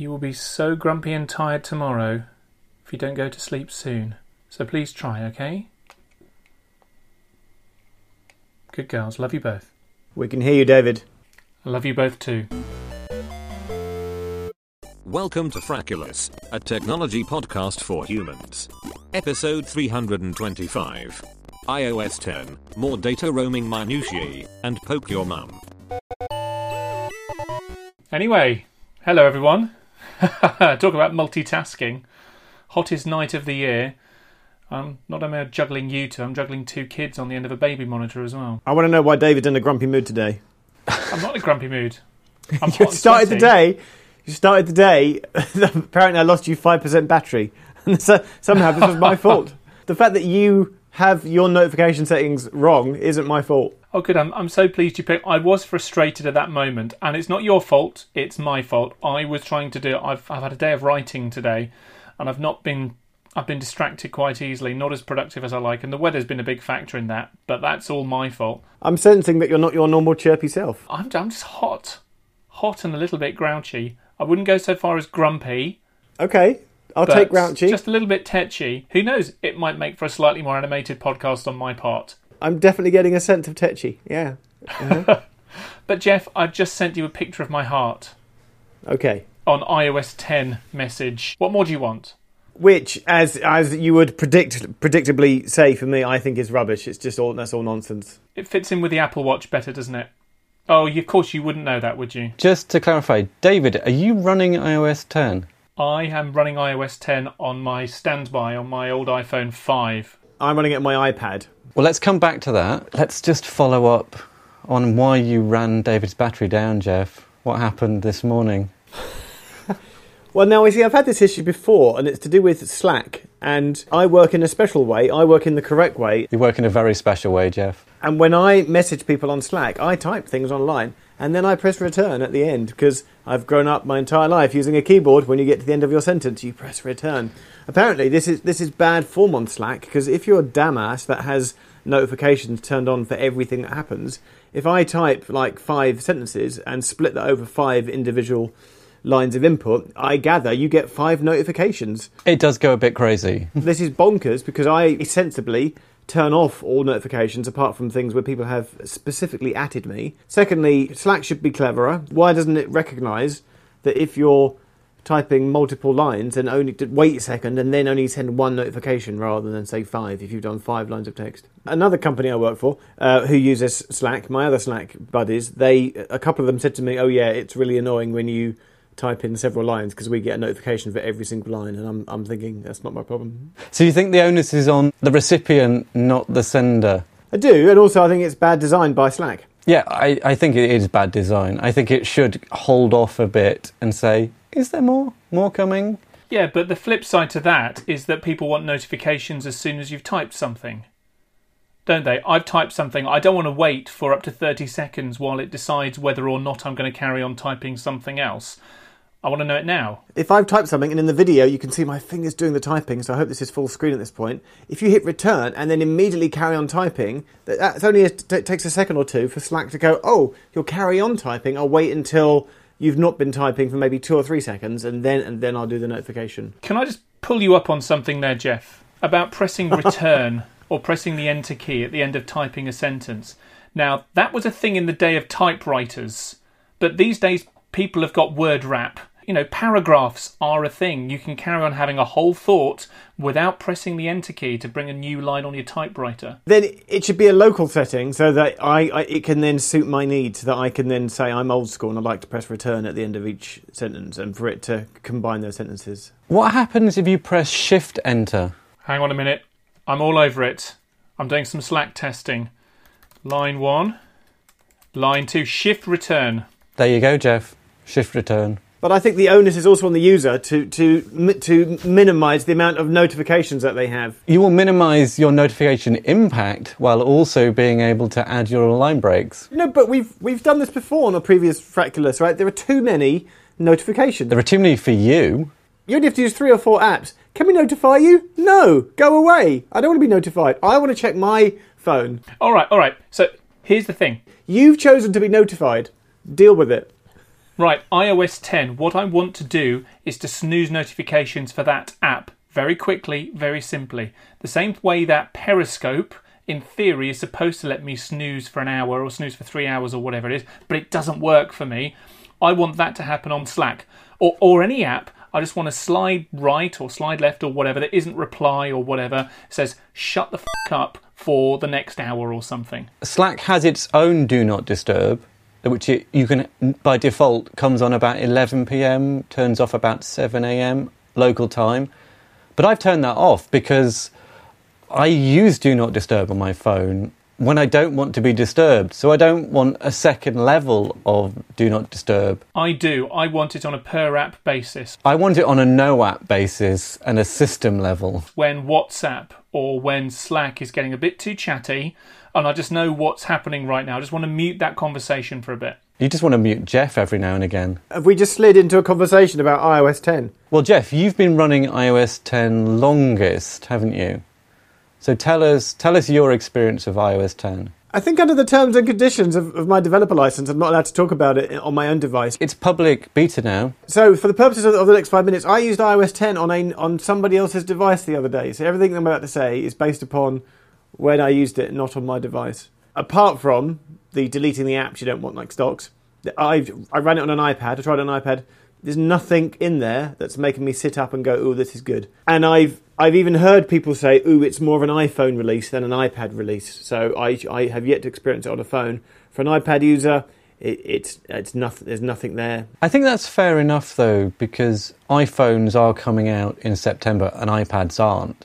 You will be so grumpy and tired tomorrow if you don't go to sleep soon. So please try, okay? Good girls. Love you both. We can hear you, David. I love you both too. Welcome to Fraculous, a technology podcast for humans. Episode 325. iOS 10, more data roaming minutiae, and poke your mum. Anyway, hello everyone. Talk about multitasking. Hottest night of the year. I'm not only juggling you two, I'm juggling two kids on the end of a baby monitor as well. I want to know why David's in a grumpy mood today. I'm not in a grumpy mood. I'm You started the day. You started the day. apparently, I lost you five percent battery, and so, somehow this was my fault. The fact that you have your notification settings wrong isn't my fault. Oh, good. I'm, I'm so pleased you picked. I was frustrated at that moment, and it's not your fault. It's my fault. I was trying to do. I've I've had a day of writing today, and I've not been. I've been distracted quite easily, not as productive as I like, and the weather's been a big factor in that. But that's all my fault. I'm sensing that you're not your normal chirpy self. I'm I'm just hot, hot and a little bit grouchy. I wouldn't go so far as grumpy, Okay, I'll but take grouchy. just a little bit tetchy. Who knows? It might make for a slightly more animated podcast on my part. I'm definitely getting a sense of tetchy. Yeah. Uh-huh. But Jeff, I've just sent you a picture of my heart Okay. on iOS 10 message. What more do you want? Which, as as you would predict, predictably say for me, I think is rubbish. It's just all that's all nonsense. It fits in with the Apple Watch better, doesn't it? Oh, of course you wouldn't know that, would you? Just to clarify, David, are you running iOS 10? I am running iOS 10 on my standby on my old iPhone 5. I'm running it on my iPad. Well, let's come back to that. Let's just follow up on why you ran David's battery down, Jeff. What happened this morning? Well, now you see, I've had this issue before, and it's to do with Slack. And I work in a special way. I work in the correct way. You work in a very special way, Jeff. And when I message people on Slack, I type things online, and then I press return at the end because I've grown up my entire life using a keyboard. When you get to the end of your sentence, you press return. Apparently, this is this is bad form on Slack because if you're a damass that has notifications turned on for everything that happens, if I type like five sentences and split that over five individual lines of input, I gather you get five notifications. It does go a bit crazy. This is bonkers because I sensibly turn off all notifications apart from things where people have specifically atted me. Secondly, Slack should be cleverer. Why doesn't it recognize that if you're typing multiple lines and only wait a second and then only send one notification rather than say five if you've done five lines of text. Another company I work for uh, who uses Slack, my other Slack buddies, they a couple of them said to me, "Oh yeah, it's really annoying when you type in several lines because we get a notification for every single line." And I'm I'm thinking that's not my problem. So you think the onus is on the recipient, not the sender? I do, and also I think it's bad design by Slack. Yeah, I, I think it is bad design. I think it should hold off a bit and say, is there more? More coming? Yeah, but the flip side to that is that people want notifications as soon as you've typed something. Don't they? I've typed something, I don't want to wait for up to 30 seconds while it decides whether or not I'm going to carry on typing something else. I want to know it now. If I've typed something and in the video you can see my fingers doing the typing, so I hope this is full screen at this point. If you hit return and then immediately carry on typing, that only a, t- takes a second or two for Slack to go, oh, you'll carry on typing. I'll wait until you've not been typing for maybe two or three seconds, and then and then I'll do the notification. Can I just pull you up on something there, Jeff? About pressing return or pressing the enter key at the end of typing a sentence. Now, that was a thing in the day of typewriters, but these days people have got word wrap. You know, paragraphs are a thing. You can carry on having a whole thought without pressing the enter key to bring a new line on your typewriter. Then it should be a local setting so that I, I it can then suit my needs. That I can then say I'm old school and I like to press return at the end of each sentence, and for it to combine those sentences. What happens if you press Shift Enter? Hang on a minute. I'm all over it. I'm doing some Slack testing. Line one, line two, shift return. There you go, Jeff. Shift Return. But I think the onus is also on the user to to to minimise the amount of notifications that they have. You will minimize your notification impact while also being able to add your line breaks. No, but we've we've done this before on a previous Fraculous, right? There are too many notifications. There are too many for you. You only have to use three or four apps. Can we notify you? No, go away. I don't want to be notified. I want to check my phone. All right, all right. So here's the thing. You've chosen to be notified. Deal with it. Right, iOS 10. What I want to do is to snooze notifications for that app very quickly, very simply. The same way that Periscope, in theory, is supposed to let me snooze for an hour or snooze for three hours or whatever it is, but it doesn't work for me. I want that to happen on Slack or, or any app. I just want to slide right or slide left or whatever that isn't reply or whatever says shut the f up for the next hour or something. Slack has its own do not disturb, which it, you can by default comes on about 11 p.m., turns off about 7 a.m. local time. But I've turned that off because I use do not disturb on my phone when I don't want to be disturbed. So I don't want a second level of do not disturb. I do. I want it on a per app basis. I want it on a no app basis and a system level. When WhatsApp or when Slack is getting a bit too chatty and I just know what's happening right now, I just want to mute that conversation for a bit. You just want to mute Jeff every now and again. Have we just slid into a conversation about iOS 10? Well, Jeff, you've been running iOS 10 longest, haven't you? So tell us, tell us your experience of iOS 10. I think under the terms and conditions of, of my developer license, I'm not allowed to talk about it on my own device. It's public beta now. So, for the purposes of, of the next five minutes, I used iOS 10 on a on somebody else's device the other day. So everything I'm about to say is based upon when I used it, not on my device. Apart from the deleting the apps you don't want, like stocks, I I ran it on an iPad. I tried an iPad. There's nothing in there that's making me sit up and go, "Oh, this is good." And I've I've even heard people say, "Ooh, it's more of an iPhone release than an iPad release." So I I have yet to experience it on a phone. For an iPad user, it, it's it's nothing. There's nothing there. I think that's fair enough though, because iPhones are coming out in September and iPads aren't,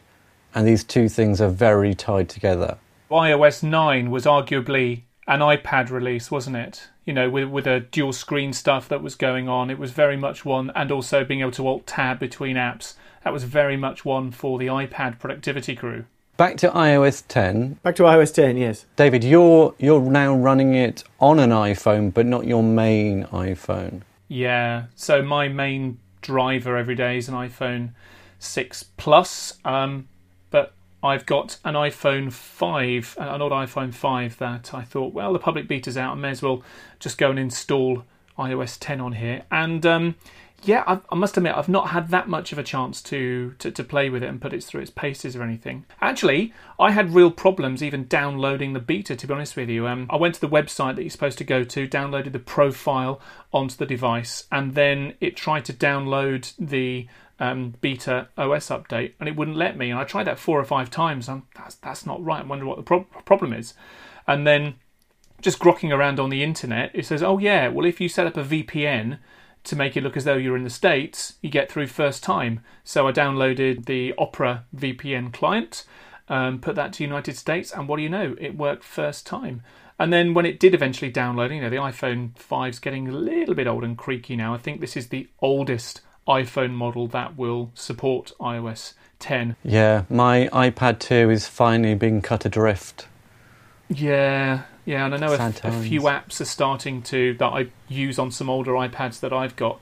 and these two things are very tied together. iOS 9 was arguably an iPad release, wasn't it? You know, with with a dual screen stuff that was going on, it was very much one, and also being able to alt tab between apps. That was very much one for the iPad productivity crew. Back to iOS 10. Back to iOS 10, yes. David, you're you're now running it on an iPhone, but not your main iPhone. Yeah. So my main driver every day is an iPhone 6 Plus, um, but I've got an iPhone 5, an old iPhone 5 that I thought, well, the public beta's out, I may as well just go and install iOS 10 on here. And um, yeah, I, I, must admit, I've not had that much of a chance to, to, to play with it and put it through its paces or anything. Actually, I had real problems even downloading the beta, to be honest with you. Um, I went to the website that you're supposed to go to, downloaded the profile onto the device, and then it tried to download the um, beta OS update, and it wouldn't let me. And I tried that four or five times. And that's that's not right. I wonder what the pro- problem is. And then just grokking around on the internet, it says, "Oh yeah, well if you set up a VPN." To make it look as though you're in the States, you get through first time. So I downloaded the Opera VPN client, um, put that to United States, and what do you know? It worked first time. And then when it did eventually download, you know, the iPhone 5's getting a little bit old and creaky now. I think this is the oldest iPhone model that will support iOS 10. Yeah, my iPad 2 is finally being cut adrift. Yeah, yeah, and I know a, a few apps are starting to that I use on some older iPads that I've got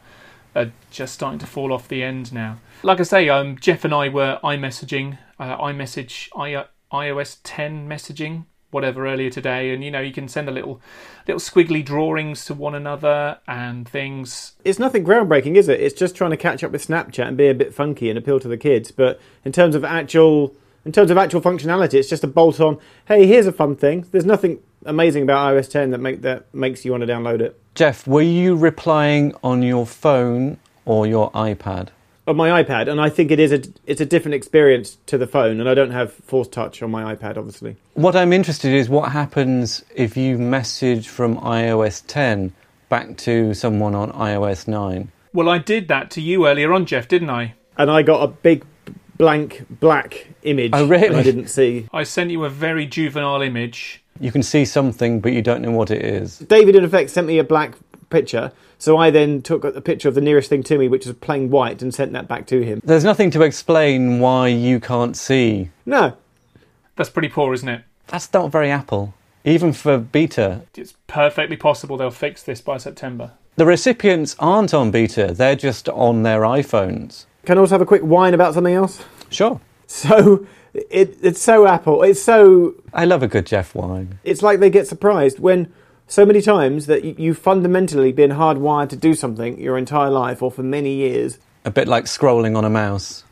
are just starting to fall off the end now. Like I say, um, Jeff and I were iMessaging, uh, iMessage, I, iOS 10 messaging, whatever earlier today, and you know you can send a little, little squiggly drawings to one another and things. It's nothing groundbreaking, is it? It's just trying to catch up with Snapchat and be a bit funky and appeal to the kids. But in terms of actual, in terms of actual functionality, it's just a bolt-on. Hey, here's a fun thing. There's nothing amazing about iOS 10 that make that makes you want to download it. Jeff, were you replying on your phone or your iPad? On my iPad, and I think it is a it's a different experience to the phone, and I don't have Force Touch on my iPad, obviously. What I'm interested in is what happens if you message from iOS 10 back to someone on iOS 9. Well, I did that to you earlier on, Jeff, didn't I? And I got a big blank black image. Oh, really? that I didn't see. I sent you a very juvenile image. You can see something, but you don't know what it is. David, in effect, sent me a black picture, so I then took a picture of the nearest thing to me, which was plain white, and sent that back to him. There's nothing to explain why you can't see. No, That's pretty poor, isn't it? That's not very Apple. Even for beta. It's perfectly possible they'll fix this by September. The recipients aren't on beta, they're just on their iPhones. can I also have a quick whine about something else? Sure. So it, it's so Apple. It's so I love a good Jeff wine. it's like they get surprised when so many times that you've fundamentally been hardwired to do something your entire life or for many years. A bit like scrolling on a mouse.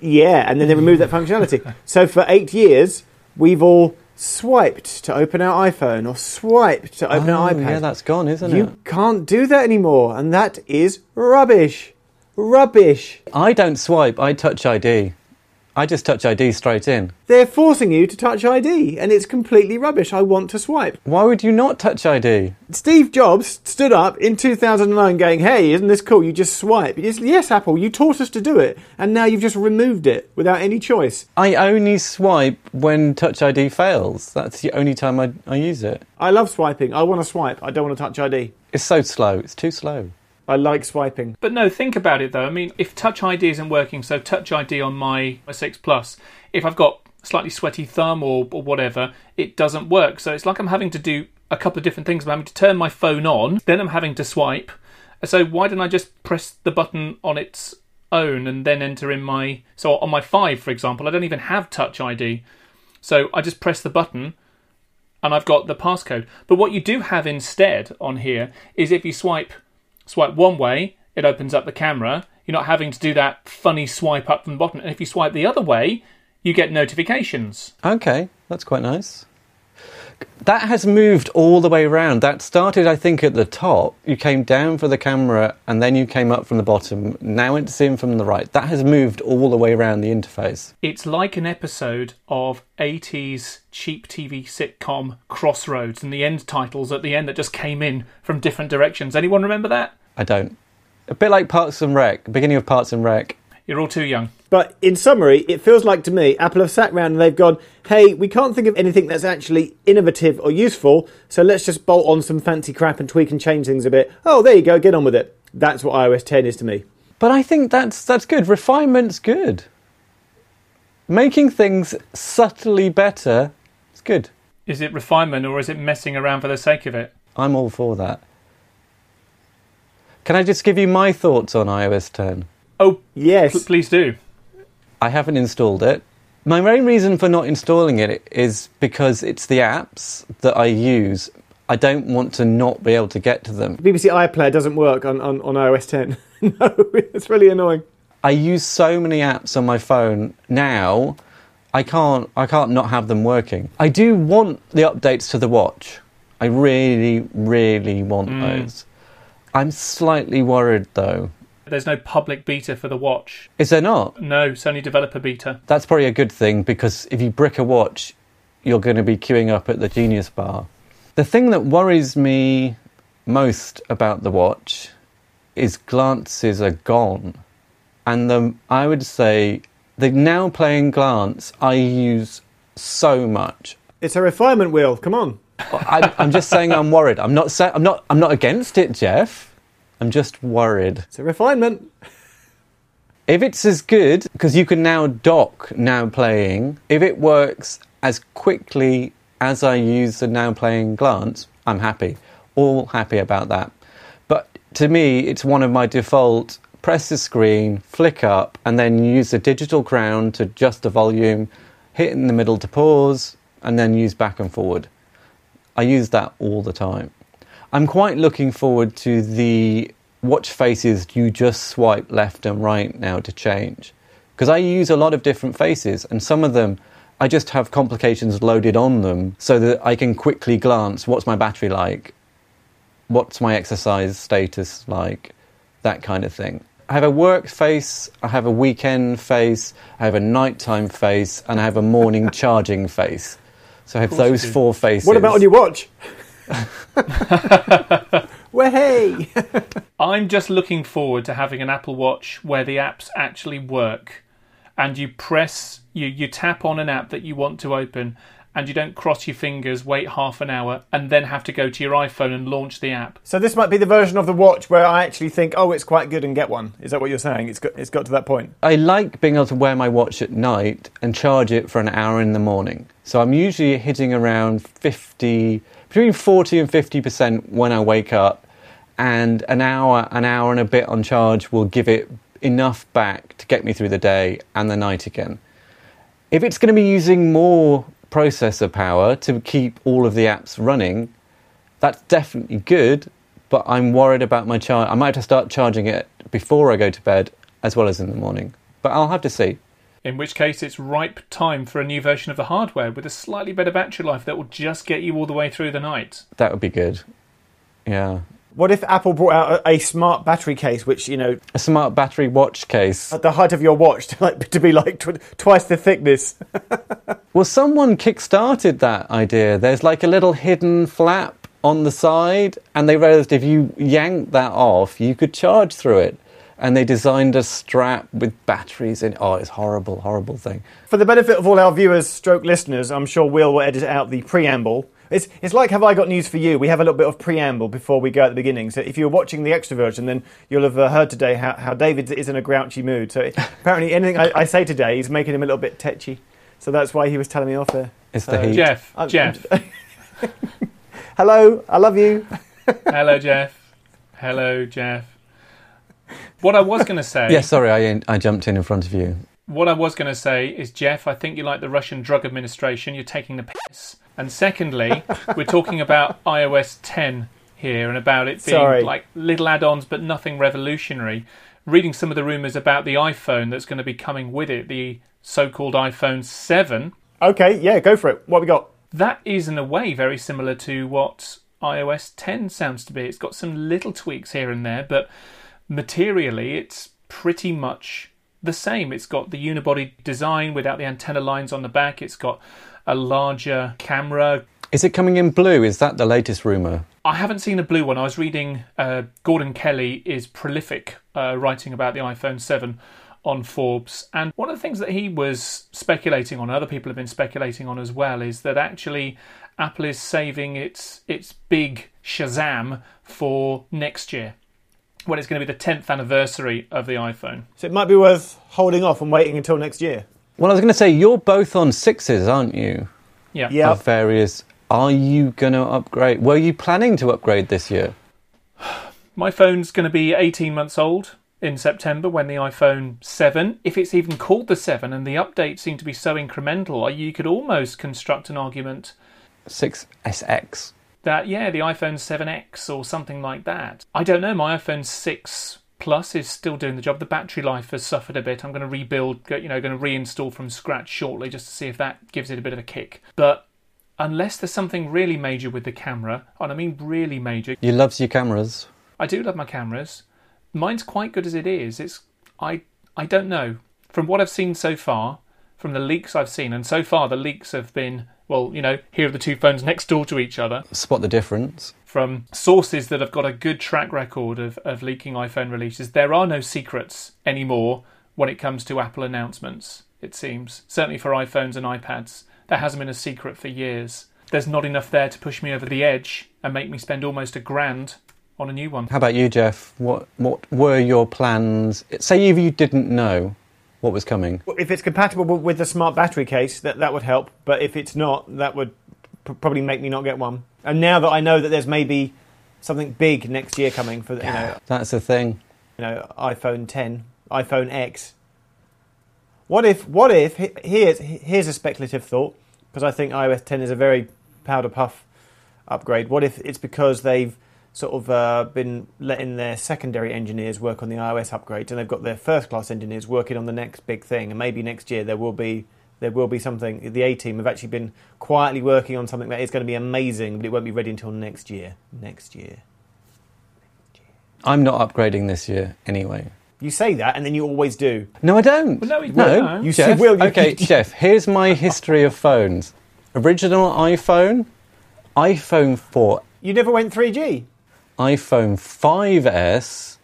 Yeah, and then they removed that functionality. So for eight years, we've all swiped to open our iPhone or swiped to open oh, our iPad. yeah, that's gone, isn't you it? You can't do that anymore, and that is rubbish. Rubbish. I don't swipe, I touch ID. I just touch ID straight in. They're forcing you to touch ID, and it's completely rubbish. I want to swipe. Why would you not touch ID? Steve Jobs stood up in 2009 going, Hey, isn't this cool? You just swipe. Yes, yes, Apple, you taught us to do it, and now you've just removed it without any choice. I only swipe when Touch ID fails. That's the only time I, I use it. I love swiping. I want to swipe. I don't want to touch ID. It's so slow. It's too slow. I like swiping. But no, think about it though. I mean, if Touch ID isn't working, so Touch ID on my, my 6 Plus, if I've got slightly sweaty thumb or, or whatever, it doesn't work. So it's like I'm having to do a couple of different things. I'm having to turn my phone on, then I'm having to swipe. So why didn't I just press the button on its own and then enter in my. So on my 5, for example, I don't even have Touch ID. So I just press the button and I've got the passcode. But what you do have instead on here is if you swipe swipe one way, it opens up the camera. You're not having to do that funny swipe up from the bottom. And if you swipe the other way, you get notifications. Okay, that's quite nice. That has moved all the way around. That started, I think, at the top. You came down for the camera and then you came up from the bottom. Now it's in from the right. That has moved all the way around the interface. It's like an episode of 80s cheap TV sitcom Crossroads and the end titles at the end that just came in from different directions. Anyone remember that? I don't. A bit like Parks and Rec, beginning of Parks and Rec. You're all too young. But in summary, it feels like to me, Apple have sat around and they've gone, hey, we can't think of anything that's actually innovative or useful, so let's just bolt on some fancy crap and tweak and change things a bit. Oh, there you go, get on with it. That's what iOS 10 is to me. But I think that's that's good. Refinement's good. Making things subtly better is good. Is it refinement or is it messing around for the sake of it? I'm all for that. Can I just give you my thoughts on iOS 10? Oh, Yes. pl- please do. I haven't installed it. My main reason for not installing it is because it's the apps that I use. I don't want to not be able to get to them. BBC iPlayer doesn't work on, on, on iOS 10. no, it's really annoying. I use so many apps on my phone now. I can't. I can't not have them working. I do want the updates to the watch. I really, really want mm. those. I'm slightly worried though. There's no public beta for the watch. Is there not? No, Sony developer beta. That's probably a good thing because if you brick a watch, you're going to be queuing up at the Genius Bar. The thing that worries me most about the watch is glances are gone. And the, I would say the now playing glance I use so much. It's a refinement wheel. Come on. I, I'm just saying I'm worried. I'm not, sa- I'm, not, I'm not against it, Jeff. I'm just worried. It's a refinement. If it's as good, because you can now dock now playing, if it works as quickly as I use the now playing glance, I'm happy. All happy about that. But to me, it's one of my default press the screen, flick up, and then use the digital crown to adjust the volume, hit in the middle to pause, and then use back and forward. I use that all the time. I'm quite looking forward to the watch faces you just swipe left and right now to change. Because I use a lot of different faces, and some of them I just have complications loaded on them so that I can quickly glance what's my battery like, what's my exercise status like, that kind of thing. I have a work face, I have a weekend face, I have a nighttime face, and I have a morning charging face. So I have those four faces. What about on your watch? Well, hey! I'm just looking forward to having an Apple Watch where the apps actually work and you press you you tap on an app that you want to open and you don't cross your fingers, wait half an hour and then have to go to your iPhone and launch the app. so this might be the version of the watch where I actually think, oh, it's quite good and get one. Is that what you're saying? It's got, it's got to that point. I like being able to wear my watch at night and charge it for an hour in the morning. So I'm usually hitting around 50, between 40 and 50% when I wake up, and an hour, an hour and a bit on charge will give it enough back to get me through the day and the night again. If it's going to be using more processor power to keep all of the apps running, That's definitely good, but I'm worried about my charge. I might have to start charging it before I go to bed as well as in the morning. But I'll have to see. In which case, it's ripe time for a new version of the hardware with a slightly better battery life that will just get you all the way through the night. That would be good. Yeah. What if Apple brought out a, a smart battery case, which you know, A smart battery watch case. at the height of your watch, to, like, to be like tw- twice the thickness? Well, someone kick-started that idea. There's like a little hidden flap on the side, and they realized if you yanked that off, you could charge through it. And they designed a strap with batteries in. Oh, it's horrible, horrible thing. For the benefit of all our viewers, stroke listeners, I'm sure Will will edit out the preamble. It's, it's like Have I Got News for You? We have a little bit of preamble before we go at the beginning. So if you're watching the extra version, then you'll have uh, heard today how, how David is in a grouchy mood. So apparently anything I, I say today is making him a little bit tetchy. So that's why he was telling me off there. It's the heat. Jeff, I'm- Jeff, Hello, I love you. hello, Jeff, hello, Jeff. What I was going to say, Yeah, sorry, I, I jumped in in front of you. what I was going to say is, Jeff, I think you like the Russian Drug Administration. You're taking the piss. And secondly, we're talking about iOS 10 here and about it being Sorry. like little add-ons, but nothing revolutionary. Reading some of the rumours about the iPhone that's going to be coming with it, the so-called iPhone 7. Okay, yeah, go for it. What we got? That is, in a way, very similar to what iOS 10 sounds to be. It's got some little tweaks here and there, but materially, it's pretty much the same. It's got the unibody design without the antenna lines on the back. It's got a larger camera. Is it coming in blue? Is that the latest rumor? I haven't seen a blue one. I was reading uh, Gordon Kelly is prolific uh, writing about the iPhone 7 on Forbes. And one of the things that he was speculating on, other people have been speculating on as well, is that actually Apple is saving its its big Shazam for next year. When it's going to be the 10th anniversary of the iPhone. So it might be worth holding off and waiting until next year. Well, I was going to say, you're both on sixes, aren't you? Yeah. Yeah. Of various. Are you going to upgrade? Were you planning to upgrade this year? My phone's going to be 18 months old in September when the iPhone 7, if it's even called the 7, and the updates seem to be so incremental, you could almost construct an argument 6SX. That, yeah, the iPhone 7X or something like that. I don't know, my iPhone 6 Plus is still doing the job. The battery life has suffered a bit. I'm going to rebuild, you know, going to reinstall from scratch shortly just to see if that gives it a bit of a kick. But unless there's something really major with the camera, and I mean really major, You loves your cameras. I do love my cameras. Mine's quite good as it is. It's I I don't know. From what I've seen so far, from the leaks I've seen, and so far the leaks have been well, you know, here are the two phones next door to each other Spot the difference. from sources that have got a good track record of, of leaking iPhone releases. There are no secrets anymore when it comes to Apple announcements, it seems. Certainly for iPhones and iPads. That hasn't been a secret for years. There's not enough there to push me over the edge and make me spend almost a grand on a new one. How about you, Jeff? What what were your plans? Say if you didn't know what was coming. Well, If it's compatible with the smart battery case, that, that would help. But if it's not, that would p- probably make me not get one. And now that I know that there's maybe something big next year coming for the, you know That's the thing. you know iPhone 10, iPhone X. What if? What if? Here's here's a speculative thought because I think iOS 10 is a very powder puff upgrade. What if it's because they've sort of uh, been letting their secondary engineers work on the iOS upgrades, and they've got their first class engineers working on the next big thing, and maybe next year there will be. There will be something. The A team have actually been quietly working on something that is going to be amazing, but it won't be ready until next year. Next year. I'm not upgrading this year anyway. You say that, and then you always do. No, I don't. Well, no, you no. don't. You Jeff, will, you- okay, Jeff. Here's my history of phones. Original iPhone, iPhone 4, You never went 3G. iPhone 5S,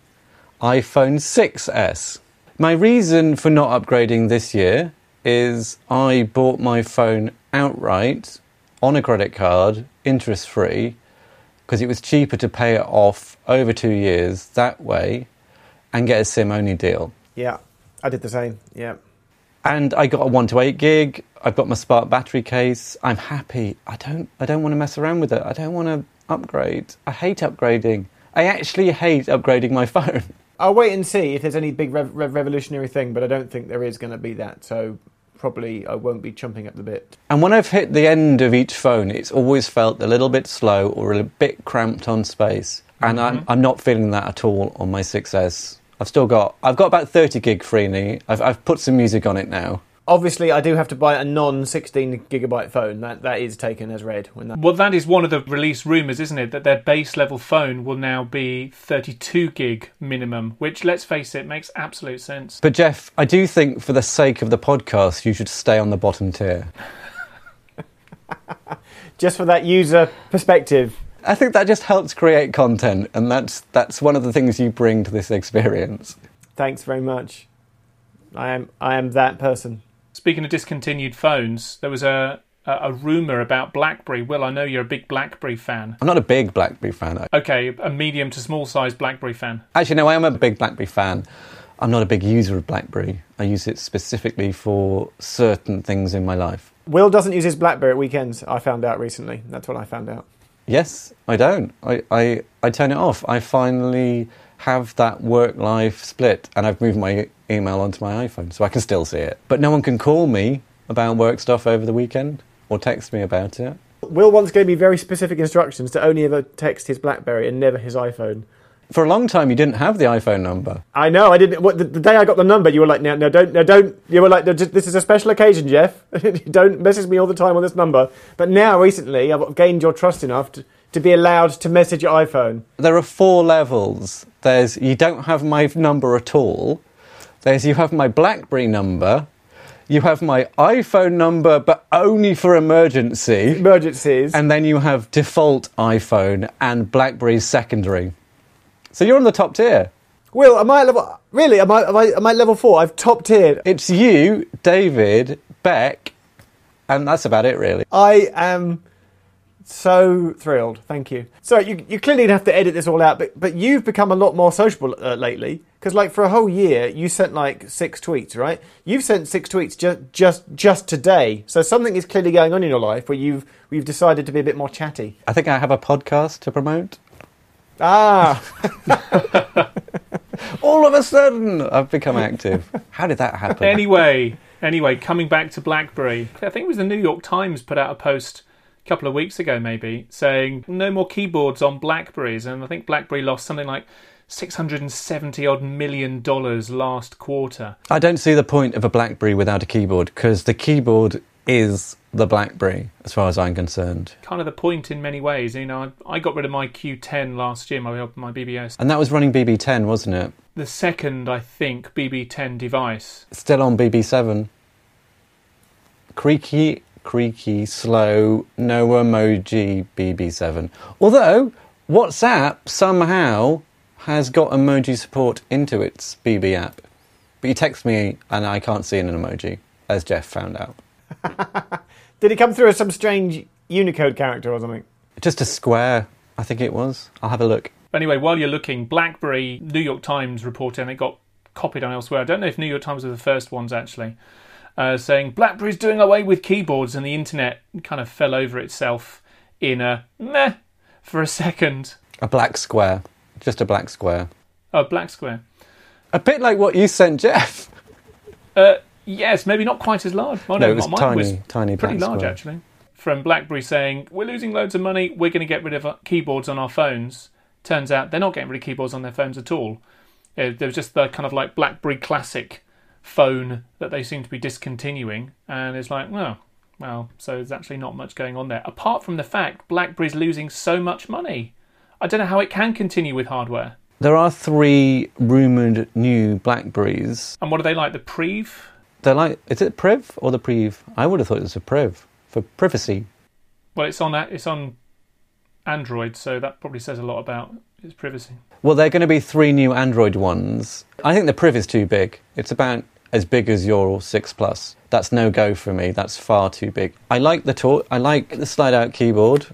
iPhone 6S. My reason for not upgrading this year is I bought my phone outright on a credit card, interest free, because it was cheaper to pay it off over two years that way and get a SIM only deal. Yeah, I did the same. Yeah. And I got a one to eight gig. I've got my smart battery case. I'm happy. I don't. I don't want to mess around with it. I don't want to upgrade. I hate upgrading. I actually hate upgrading my phone. I'll wait and see if there's any big rev- rev- revolutionary thing, but I don't think there is going to be that. So probably I won't be chomping at the bit. And when I've hit the end of each phone, it's always felt a little bit slow or a bit cramped on space. And I'm, mm-hmm. I'm not feeling that at all on my 6S. I've still got I've got about 30 gig free. I've, I've put some music on it now. Obviously, I do have to buy a non 16 gigabyte phone. That that is taken as read when that. Well, that is one of the release rumours, isn't it? That their base level phone will now be 32 gig minimum, which, let's face it, makes absolute sense. But Jeff, I do think for the sake of the podcast, you should stay on the bottom tier. Just for that user perspective. I think that just helps create content, and that's that's one of the things you bring to this experience. Thanks very much. I am I am that person. Speaking of discontinued phones, there was a a, a rumor about BlackBerry. Will, I know you're a big BlackBerry fan. I'm not a big BlackBerry fan. Okay, a medium to small size BlackBerry fan. Actually, no, I am a big BlackBerry fan. I'm not a big user of BlackBerry. I use it specifically for certain things in my life. Will doesn't use his BlackBerry at weekends. I found out recently. That's what I found out. Yes, I don't. I, I, I turn it off. I finally have that work life split and I've moved my email onto my iPhone so I can still see it. But no one can call me about work stuff over the weekend or text me about it. Will once gave me very specific instructions to only ever text his BlackBerry and never his iPhone. For a long time, you didn't have the iPhone number. I know. I didn't. What, the, the day I got the number, you were like, "No, no, don't, no, don't." You were like, no, just, "This is a special occasion, Jeff. don't message me all the time on this number." But now, recently, I've gained your trust enough to, to be allowed to message your iPhone. There are four levels. There's you don't have my number at all. There's you have my BlackBerry number. You have my iPhone number, but only for emergency. Emergencies. And then you have default iPhone and BlackBerry's secondary. So you're on the top tier. Will, am I at level? Really? Am I? Am I? Am I at level four? I've top tiered. It's you, David, Beck, and that's about it, really. I am so thrilled. Thank you. So you, you clearly have to edit this all out, but but you've become a lot more sociable uh, lately. Because like for a whole year, you sent like six tweets, right? You've sent six tweets just just just today. So something is clearly going on in your life where you've you've decided to be a bit more chatty. I think I have a podcast to promote. Ah, All of a sudden, I've become active. How did that happen? Anyway, anyway, coming back to BlackBerry, I think it was the New York Times put out a post a couple of weeks ago, maybe, saying no more keyboards on Blackberries, and I think BlackBerry lost something like 670 odd million dollars last quarter. I don't see the point of a BlackBerry without a keyboard because the keyboard is the BlackBerry, as far as I'm concerned. Kind of the point in many ways. You know, I, I got rid of my Q10 last year, my my BBS. And that was running BB10, wasn't it? The second, I think, BB10 device. Still on BB7. Creaky, creaky, slow, no emoji BB7. Although, WhatsApp somehow has got emoji support into its BB app. But you text me and I can't see an emoji, as Jeff found out. did it come through as some strange Unicode character or something? Just a square, I think it was. I'll have a look. Anyway, while you're looking, BlackBerry, New York Times reported, and it got copied on elsewhere. I don't know if New York Times were the first ones actually, uh, saying BlackBerry's doing away with keyboards, and the internet kind of fell over itself in a meh for a second. A black square. Just a black square. A Black Square. A bit like what you sent Jeff. Uh, yes, maybe not quite as large. Oh, No, it was mine tiny, was tiny pretty large square. actually. From BlackBerry saying we're losing loads of money, we're going to get rid of keyboards on our phones. Turns out they're not getting rid of keyboards on their phones at all. Uh, there was just the kind of like BlackBerry Classic phone that they seem to be discontinuing, and it's like, oh, well, so there's actually not much going on there. Apart from the fact BlackBerry's losing so much money, I don't know how it can continue with hardware. There are three rumoured new Blackberries. And what are they like? The Preve? They're like, is it Priv or the Priv? I would have thought it was a Priv for privacy. Well, it's on it's on Android, so that probably says a lot about its privacy. Well, they're going to be three new Android ones. I think the Priv is too big. It's about as big as your 6 Plus. That's no go for me. That's far too big. I like the tor- I like the slide out keyboard.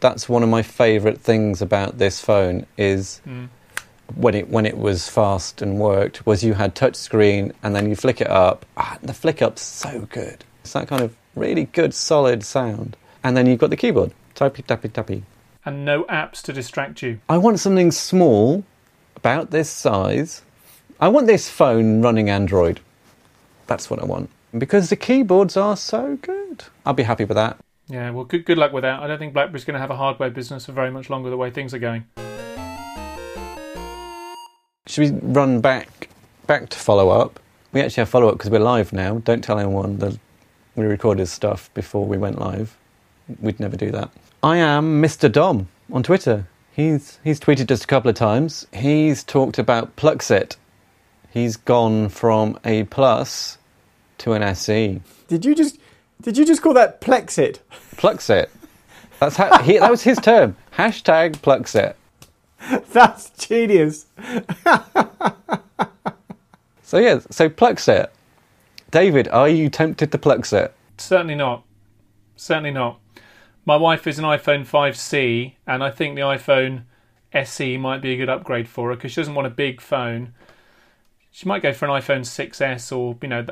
That's one of my favourite things about this phone is Mm. when it when it was fast and worked was you had touch screen and then you flick it up. Ah, the flick up's so good. It's that kind of really good solid sound. And then you've got the keyboard. Tappy tappy tappy. And no apps to distract you. I want something small, about this size. I want this phone running Android. That's what I want. because the keyboards are so good. I'll be happy with that. Yeah, well, good, good luck with that. I don't think BlackBerry's going to have a hardware business for very much longer the way things are going. Should we run back back to follow up? We actually have follow up because we're live now. Don't tell anyone that we recorded stuff before we went live. We'd never do that. I am Mr. Dom on Twitter. He's he's tweeted just a couple of times. He's talked about Pluxit. He's gone from a plus to an SE. Did you just did you just call that Plexit? Pluxit. That's how he, that was his term. Hashtag Pluxit. That's genius. So yeah, so Pluxit. David, are you tempted to Pluxit? Certainly not. Certainly not. My wife is an iPhone 5C, and I think the iPhone SE might be a good upgrade for her because she doesn't want a big phone. She might go for an iPhone 6S or you know,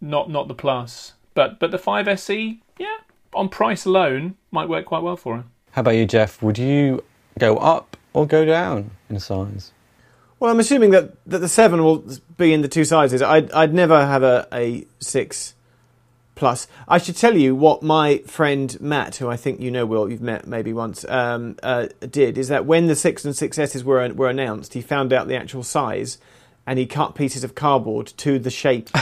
not not the Plus, but but the 5SE, yeah, on price alone, might work quite well for her. How about you, Jeff? Would you go up or go down in size? Well, I'm assuming that, that the seven will be in the two sizes. I'd I'd never have a, a six plus. I should tell you what my friend Matt, who I think you know, Will, you've met maybe once, um, uh, did is that when the six and six S's were were announced, he found out the actual size, and he cut pieces of cardboard to the shape.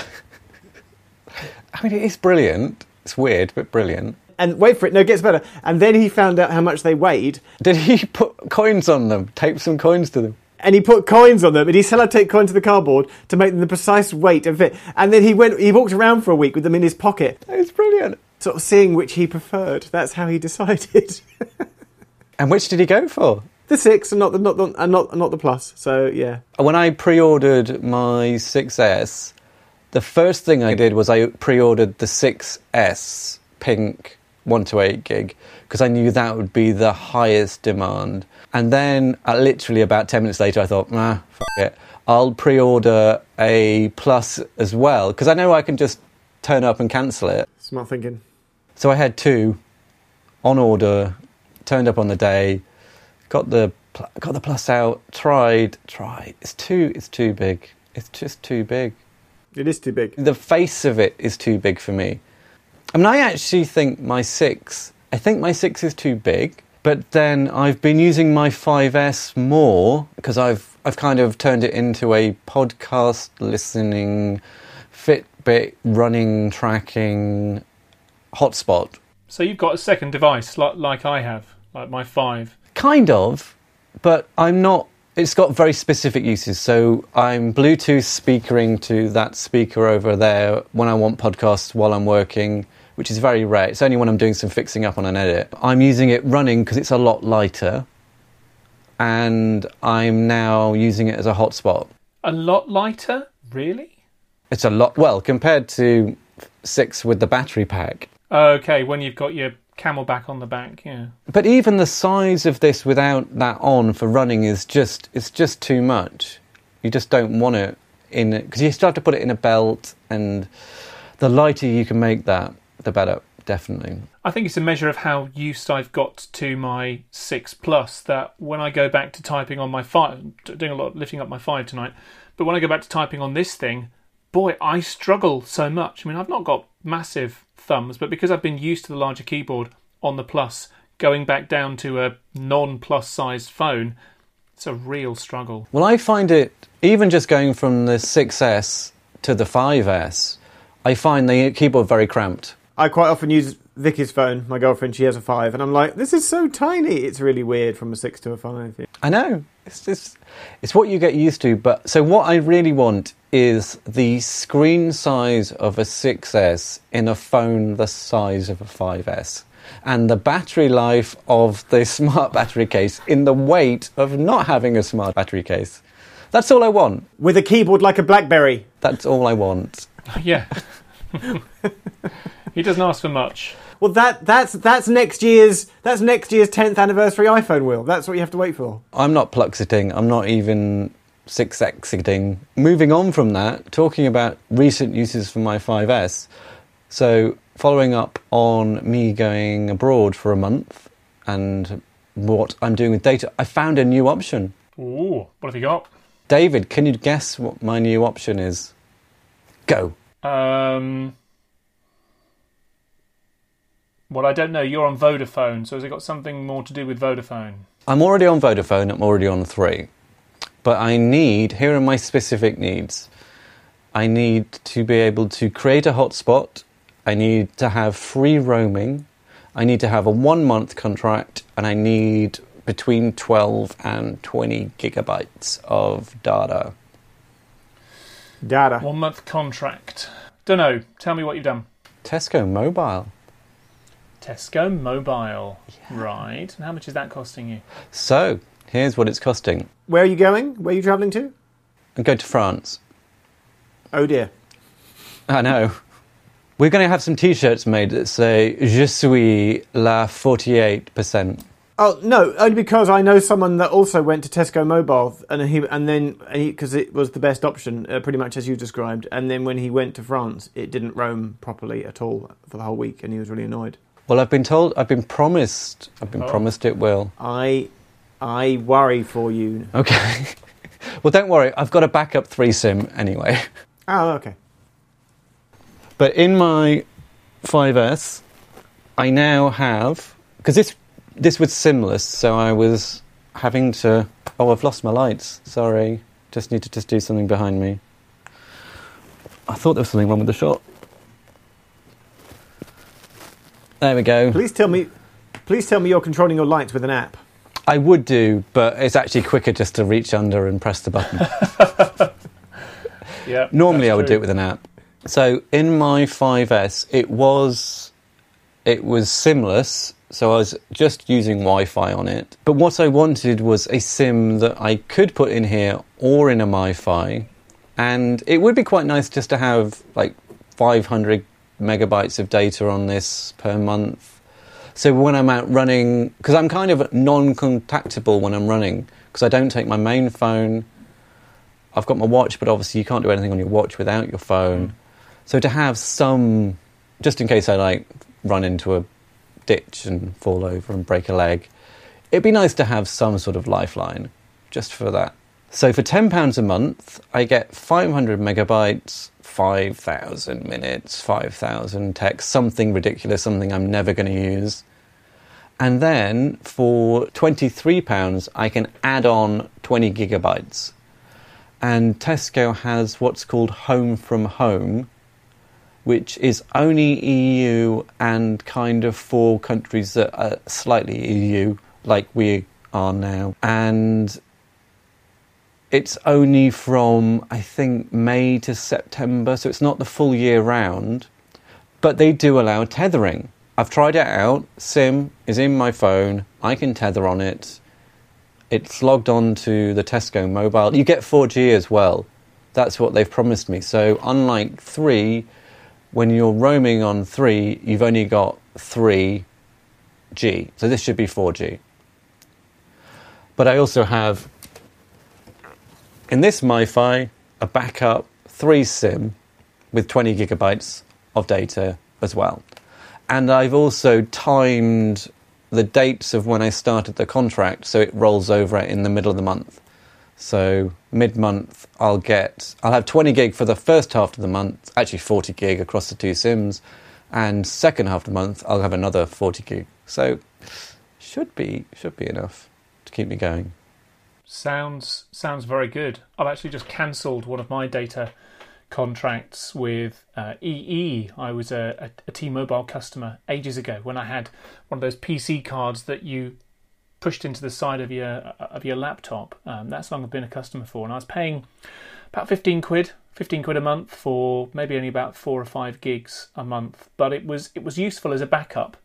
I mean, it's brilliant. It's weird, but brilliant. and wait for it, no, it gets better. And then he found out how much they weighed, Did he put coins on them? Tape some coins to them? And he put coins on them, and he sellotape coins to the cardboard to make them the precise weight and fit. And then he went, he walked around for a week with them in his pocket, It's brilliant. sort of seeing which he preferred. That's how he decided. And which did he go for? the six and not the not the and not not the plus. So yeah, When I pre-ordered my 6S, the first thing I did was I pre-ordered the 6S pink 1 to 8 gig because I knew that would be the highest demand. And then, uh, literally about 10 minutes later, I thought, nah, fuck it. I'll pre-order a plus as well because I know I can just turn up and cancel it. smart thinking. So I had two on order, turned up on the day, got the pl- got the plus out, tried, tried. It's too it's too big. It's just too big. It is too big. The face of it is too big for me. I mean, I actually think my six. I think my six is too big. But then I've been using my 5S more because I've I've kind of turned it into a podcast listening, Fitbit running tracking hotspot. So you've got a second device like, like I have, like my five. Kind of, but I'm not. It's got very specific uses. So I'm Bluetooth speakering to that speaker over there when I want podcasts while I'm working, which is very rare. It's only when I'm doing some fixing up on an edit. I'm using it running because it's a lot lighter, and I'm now using it as a hotspot. A lot lighter, really? It's a lot well compared to six with the battery pack. Okay, when you've got your camelback on the back, yeah. But even the size of this without that on for running is just it's just too much. You just don't want it in because you still have to put it in a belt, and the lighter you can make that, the better. Definitely. I think it's a measure of how used I've got to my six plus. That when I go back to typing on my five, doing a lot of lifting up my five tonight, but when I go back to typing on this thing, boy, I struggle so much. I mean, I've not got massive thumbs, but because I've been used to the larger keyboard on the plus, going back down to a non-plus sized phone, it's a real struggle. Well, I find it even just going from the 6S to the 5S, I find the keyboard very cramped. I quite often use Vicky's phone. My girlfriend, she has a five, and I'm like, this is so tiny. It's really weird from a six to a five. I know. It's just it's what you get used to. But so what I really want is the screen size of a 6S in a phone the size of a 5S. And the battery life of the smart battery case in the weight of not having a smart battery case. That's all I want. With a keyboard like a BlackBerry. That's all I want. Yeah. he doesn't ask for much. Well, that that's that's next year's that's next year's 10th anniversary iPhone. wheel. that's what you have to wait for. I'm not pluxiting. I'm not even 6xing. Moving on from that, talking about recent uses for my 5S. So, following up on me going abroad for a month and what I'm doing with data, I found a new option. Ooh, what have you got? David, can you guess what my new option is? Go. Um, Well, I don't know. You're on Vodafone, so has it got something more to do with Vodafone? I'm already on Vodafone, I'm already on 3. But I need, here are my specific needs. I need to be able to create a hotspot. I need to have free roaming. I need to have a one month contract. And I need between 12 and 20 gigabytes of data. Data. One month contract. Don't know. Tell me what you've done. Tesco Mobile. Tesco Mobile. Right. And how much is that costing you? So, here's what it's costing. Where are you going? Where are you travelling to? I go to France. Oh dear. I know. We're going to have some T-shirts made that say "Je suis la 48%." Oh no, only because I know someone that also went to Tesco Mobile, and he and then because it was the best option, uh, pretty much as you described. And then when he went to France, it didn't roam properly at all for the whole week, and he was really annoyed. Well, I've been told, I've been promised, I've been Oh. promised it will. I, I worry for you. Okay. well, don't worry, I've got a backup three sim anyway. Oh, okay. But in my 5S, I now have because this this was simless, so I was having to. Oh, I've lost my lights. Sorry, just need to just do something behind me. I thought there was something wrong with the shot. There we go. Please tell me, please tell me you're controlling your lights with an app. I would do, but it's actually quicker just to reach under and press the button. Yeah. Normally, I would do it with an app. So in my 5S, it was it was simless. So I was just using Wi-Fi on it. But what I wanted was a sim that I could put in here or in a MiFi, and it would be quite nice just to have like 500 megabytes of data on this per month. So when I'm out running, because I'm kind of non-contactable when I'm running, because I don't take my main phone. I've got my watch, but obviously you can't do anything on your watch without your phone. Mm. So to have some, just in case I like run into a ditch and fall over and break a leg, it'd be nice to have some sort of lifeline just for that. So for £10 a month, I get 500 megabytes, 5,000 minutes, 5,000 texts, something ridiculous, something I'm never going to use. And then for £23, I can add on 20 gigabytes and Tesco has what's called Home from Home, which is only EU and kind of for countries that are slightly EU, like we are now. And it's only from, I think, May to September, so it's not the full year round. But they do allow tethering. I've tried it out. SIM is in my phone. I can tether on it it's logged on to the Tesco mobile. You get 4G as well. That's what they've promised me. So, unlike 3, when you're roaming on 3, you've only got 3G. So, this should be 4G. But I also have, in this MiFi, a backup 3 SIM with 20 gigabytes of data as well. And I've also timed the dates of when I started the contract so it rolls over in the middle of the month. So mid month I'll get I'll have 20 gig for the first half of the month, actually 40 gig across the two sims, and second half of the month I'll have another 40 gig. So should be should be enough to keep me going. Sounds sounds very good. I've actually just cancelled one of my data contracts with uh, EE. I was a, a, a T-Mobile customer ages ago when I had one of those PC cards that you pushed into the side of your of your laptop. Um, that's long I've been a customer for, and I was paying about fifteen quid, fifteen quid a month for maybe only about four or five gigs a month. But it was it was useful as a backup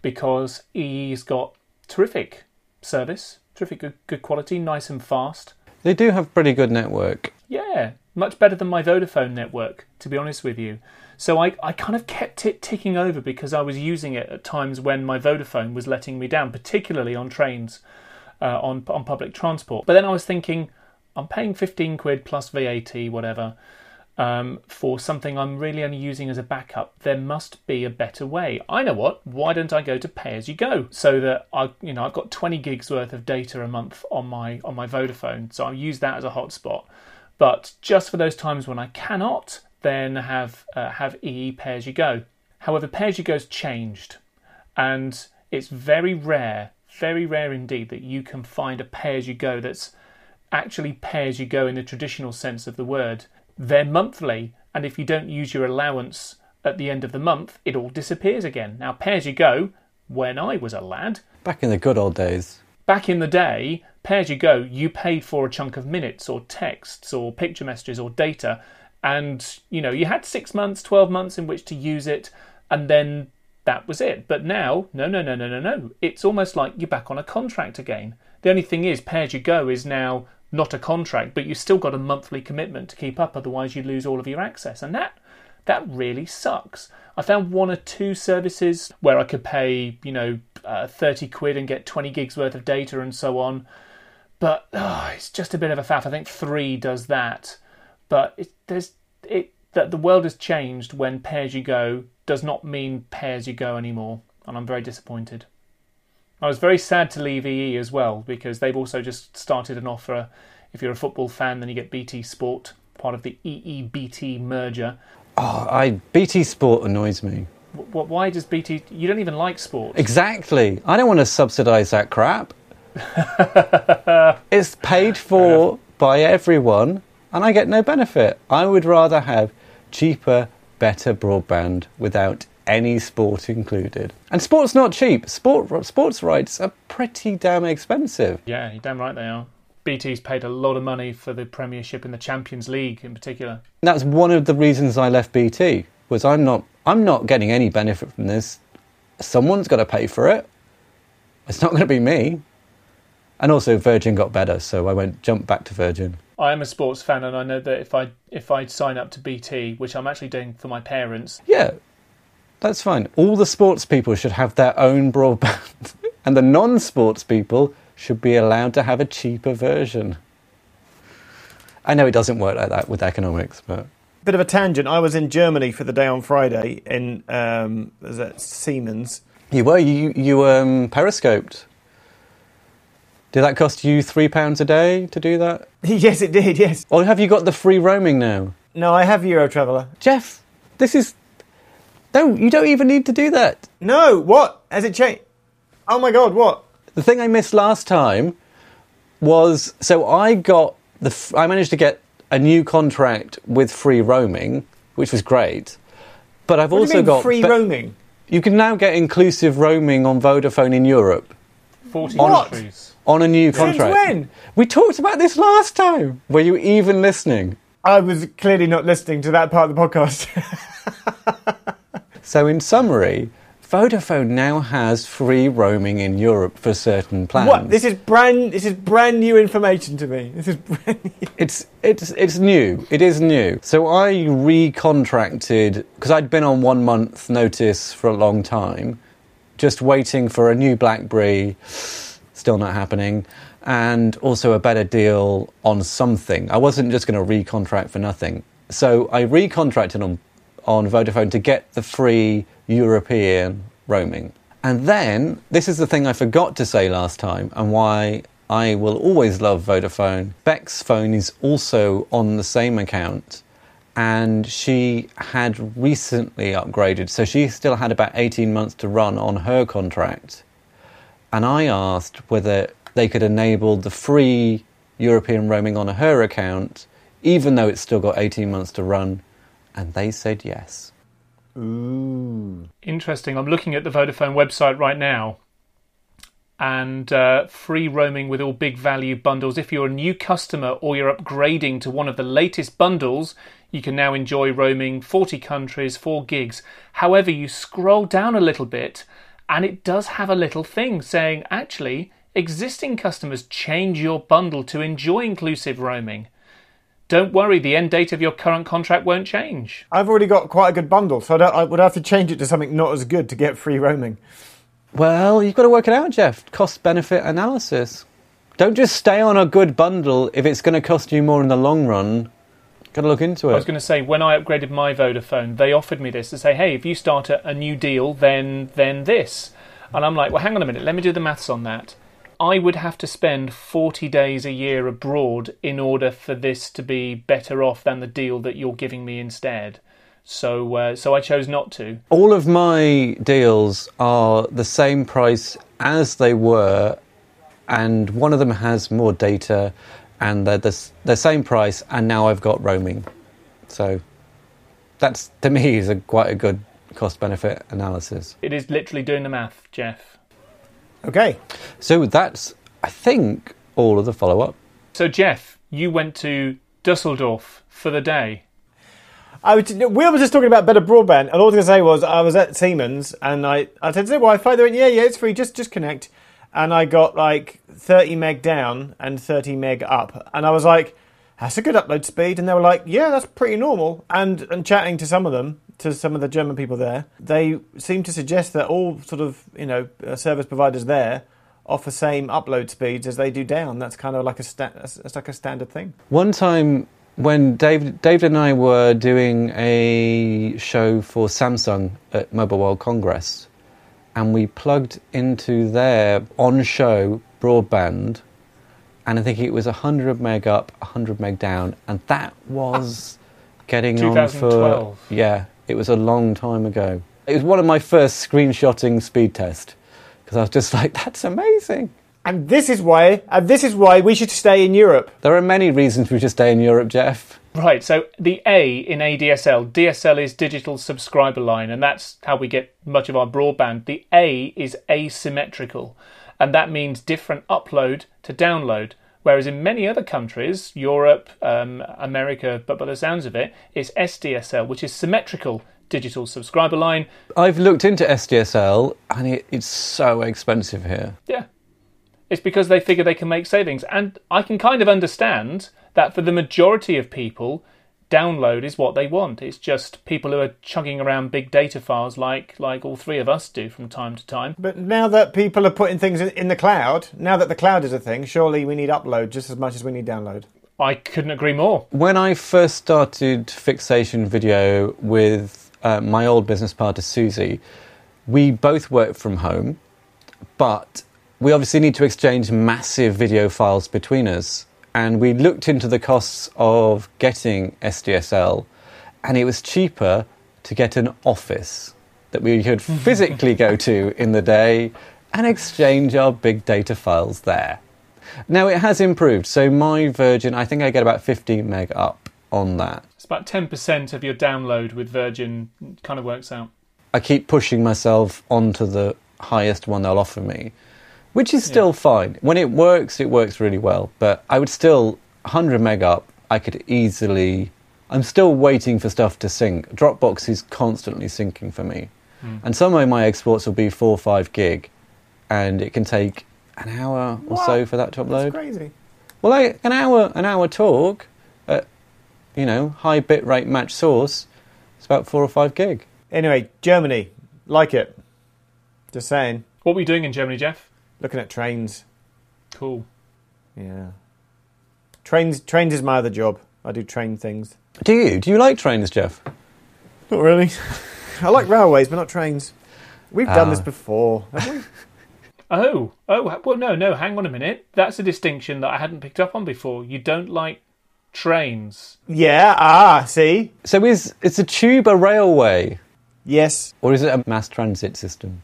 because EE's got terrific service, terrific good, good quality, nice and fast. They do have pretty good network. Yeah, much better than my Vodafone network, to be honest with you. So I, I kind of kept it ticking over because I was using it at times when my Vodafone was letting me down, particularly on trains, uh, on on public transport. But then I was thinking, I'm paying 15 quid plus VAT, whatever, um, for something I'm really only using as a backup. There must be a better way. I know what. Why don't I go to pay as you go so that I, you know, I've got 20 gigs worth of data a month on my on my Vodafone, so I use that as a hotspot. But just for those times when I cannot, then have uh, have EE pay as you go. However, pay as you go's changed, and it's very rare, very rare indeed, that you can find a pay as you go that's actually pay as you go in the traditional sense of the word. They're monthly, and if you don't use your allowance at the end of the month, it all disappears again. Now, pay as you go, when I was a lad, Back in the good old days. back in the day, pay as you go, you paid for a chunk of minutes or texts or picture messages or data, and you know you had six months, twelve months in which to use it, and then that was it. But now, no, no, no, no, no, no. It's almost like you're back on a contract again. The only thing is, pay as you go is now not a contract, but you've still got a monthly commitment to keep up. Otherwise, you lose all of your access, and that that really sucks. I found one or two services where I could pay, you know, uh, 30 quid and get 20 gigs worth of data and so on. But oh, it's just a bit of a faff. I think three does that. But it, there's it that the world has changed when pay as you go does not mean pay as you go anymore, and I'm very disappointed. I was very sad to leave EE as well because they've also just started an offer. If you're a football fan, then you get BT Sport, part of the EE BT merger. Oh, I BT Sport annoys me. Wh- Why does BT? You don't even like sport. Exactly. I don't want to subsidise that crap. it's paid for by everyone, and I get no benefit. I would rather have cheaper, better broadband without any sport included. And sport's not cheap. Sport sports rights are pretty damn expensive. Yeah, you're damn right they are. BT's paid a lot of money for the Premiership and the Champions League in particular. That's one of the reasons I left BT. Was I'm not I'm not getting any benefit from this. Someone's got to pay for it. It's not going to be me. And also Virgin got better, so I went jump back to Virgin. I am a sports fan, and I know that if I if I sign up to BT, which I'm actually doing for my parents, Yeah, that's fine. All the sports people should have their own broadband, and the non sports people should be allowed to have a cheaper version. I know it doesn't work like that with economics, but Bit of a tangent. I was in Germany for the day on Friday in um, was that Siemens. you were you you um, periscoped. Did that cost you three pounds a day to do that? yes, it did. Yes. Or have you got the free roaming now, No, I have Euro Traveller. Jeff? This is no, you don't even need to do that. No, what has it changed? Oh my God, what? The thing I missed last time was so I got the f- I managed to get a new contract with free roaming, which was great. But I've What also do you mean got free but roaming? You can now get inclusive roaming on Vodafone in Europe 40 What? countries. on a new contract. Since contract. when? We talked about this last time. Were you even listening? I was clearly not listening to that part of the podcast. So in summary, Vodafone now has free roaming in Europe for certain plans. what? This is brand. This is brand new information to me. This is brand new. It's it's it's new. It is new. So I recontracted because I'd been on one month notice for a long time, just waiting for a new BlackBerry. Still not happening, and also a better deal on something. I wasn't just going to recontract for nothing. So I recontracted on on Vodafone to get the free European roaming. And then, this is the thing I forgot to say last time, and why I will always love Vodafone. Beck's phone is also on the same account, and she had recently upgraded, so she still had about 18 months to run on her contract. And I asked whether they could enable the free European roaming on her account, even though it's still got 18 months to run, and they said yes. Ooh. Interesting. I'm looking at the Vodafone website right now. And uh, free roaming with all big value bundles. If you're a new customer or you're upgrading to one of the latest bundles, you can now enjoy roaming 40 countries, 4 gigs. However, you scroll down a little bit and it does have a little thing saying actually, existing customers change your bundle to enjoy inclusive roaming. Don't worry, the end date of your current contract won't change. I've already got quite a good bundle, so I, don't, I would have to change it to something not as good to get free roaming. Well, you've got to work it out, Jeff. Cost benefit analysis. Don't just stay on a good bundle if it's going to cost you more in the long run. Got to look into it. I was going to say when I upgraded my Vodafone, they offered me this to say, "Hey, if you start a, a new deal, then then this," and I'm like, "Well, hang on a minute, let me do the maths on that." I would have to spend 40 days a year abroad in order for this to be better off than the deal that you're giving me instead. So uh, so I chose not to. All of my deals are the same price as they were, and one of them has more data, and they're the, the same price, and now I've got roaming. So that's to me is a quite a good cost benefit analysis. It is literally doing the math, Jeff. Okay. So that's I think all of the follow up. So Jeff, you went to Dusseldorf for the day. I was, we were just talking about better broadband, and all I was going to say was I was at Siemens, and I I said, "Is it Wi-Fi?" They went, "Yeah, yeah, it's free. Just just connect." And I got like 30 meg down and 30 meg up, and I was like, "That's a good upload speed." And they were like, "Yeah, that's pretty normal." And and chatting to some of them, to some of the German people there, they seem to suggest that all sort of you know uh, service providers there offer same upload speeds as they do down. That's kind of like a sta- that's like a standard thing. One time when David, David and I were doing a show for Samsung at Mobile World Congress, and we plugged into their on-show broadband, and I think it was 100 meg up, 100 meg down, and that was getting on for 2012. yeah, it was a long time ago. It was one of my first screenshotting speed tests because I was just like, that's amazing. And this is why, and this is why we should stay in Europe. There are many reasons we should stay in Europe, Jeff. Right, so the A in ADSL, DSL is digital subscriber line, and that's how we get much of our broadband. The A is asymmetrical, and that means different upload to download. Whereas in many other countries, Europe, um, America, but by the sounds of it, it's SDSL, which is symmetrical digital subscriber line. I've looked into SDSL and it, it's so expensive here. Yeah. It's because they figure they can make savings. And I can kind of understand that for the majority of people, download is what they want. It's just people who are chugging around big data files like like all three of us do from time to time. But now that people are putting things in, in the cloud, now that the cloud is a thing, surely we need upload just as much as we need download. I couldn't agree more. When I first started fixation video with uh, my old business partner Susie, we both worked from home, but we obviously need to exchange massive video files between us. And we looked into the costs of getting SDSL, and it was cheaper to get an office that we could physically go to in the day and exchange our big data files there. Now it has improved. So my Virgin, I think I get about 15 meg up on that. It's about 10% of your download with Virgin kind of works out. I keep pushing myself onto the highest one they'll offer me, which is still fine. When it works, it works really well. But I would still 100 meg up. I could easily. I'm still waiting for stuff to sync. Dropbox is constantly syncing for me, hmm. and some of my exports will be four or five gig, and it can take an hour or so for that to That's upload. crazy. Well, like an hour, an hour talk at, you know, high bit rate match source, it's about four or five gig. Anyway, Germany, like it. Just saying. What were you doing in Germany, Jeff? Looking at trains. Cool. Yeah. Trains trains is my other job. I do train things. Do you? Do you like trains, Jeff? Not really. I like railways, but not trains. We've done Ah. this before. haven't we? Oh, oh, well, no, no, hang on a minute. That's a distinction that I hadn't picked up on before. You don't like trains. yeah, ah, see? So is it's a tube a railway, Yes. or is it a mass transit system?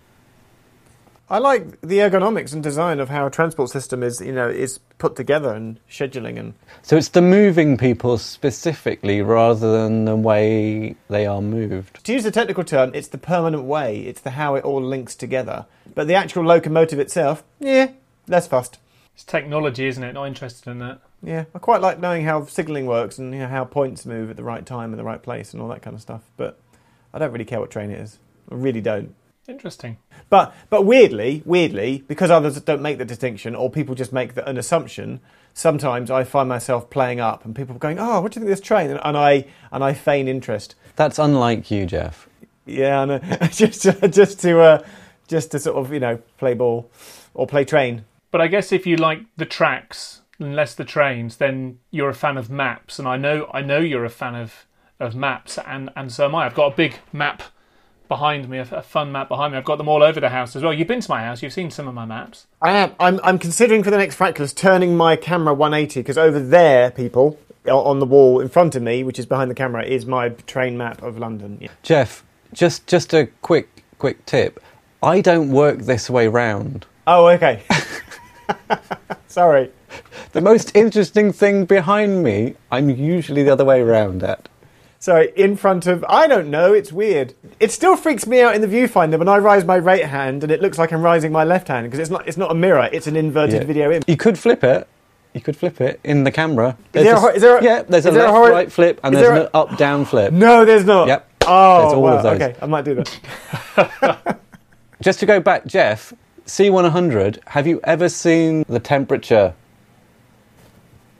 I like the ergonomics and design of how a transport system is, you know, is put together and scheduling and So it's the moving people specifically, rather than the way they are moved. to use the technical term, it's the permanent way. It's the how it all links together. But the actual locomotive itself, yeah, less fussed. It's technology, isn't it? Not interested in that. Yeah, I quite like knowing how signalling works and you know, how points move at the right time in the right place and all that kind of stuff. But I don't really care what train it is. I really don't. Interesting. But but weirdly, weirdly, because others don't make the distinction or people just make the, an assumption, sometimes I find myself playing up and people going, "Oh, what do you think of this train?" and, and I and I feign interest. That's unlike you, Jeff. Yeah, I know. just just to uh, just to sort of you know play ball or play train. But I guess if you like the tracks and less the trains, then you're a fan of maps. And I know, I know you're a fan of, of maps, and, and so am I. I've got a big map behind me, a, a fun map behind me. I've got them all over the house as well. You've been to my house, you've seen some of my maps. I am. I'm, I'm considering for the next Fractalus turning my camera 180 because over there, people, on the wall in front of me, which is behind the camera, is my train map of London. Yeah. Jeff, just just a quick quick tip. I don't work this way round. Oh, okay. Sorry. The most interesting thing behind me, I'm usually the other way round at. Sorry, in front of. I don't know, it's weird. It still freaks me out in the viewfinder when I raise my right hand and it looks like I'm raising my left hand because it's not, it's not a mirror, it's an inverted Yeah. video image. You could flip it. You could flip it in the camera. Is there a is there a- yeah, there's a there a left right flip and there's there an up down flip. No, there's not. Yep. Oh, There's all wow. of those. Okay, I might do that. Just to go back, Jeff, C100, have you ever seen the temperature?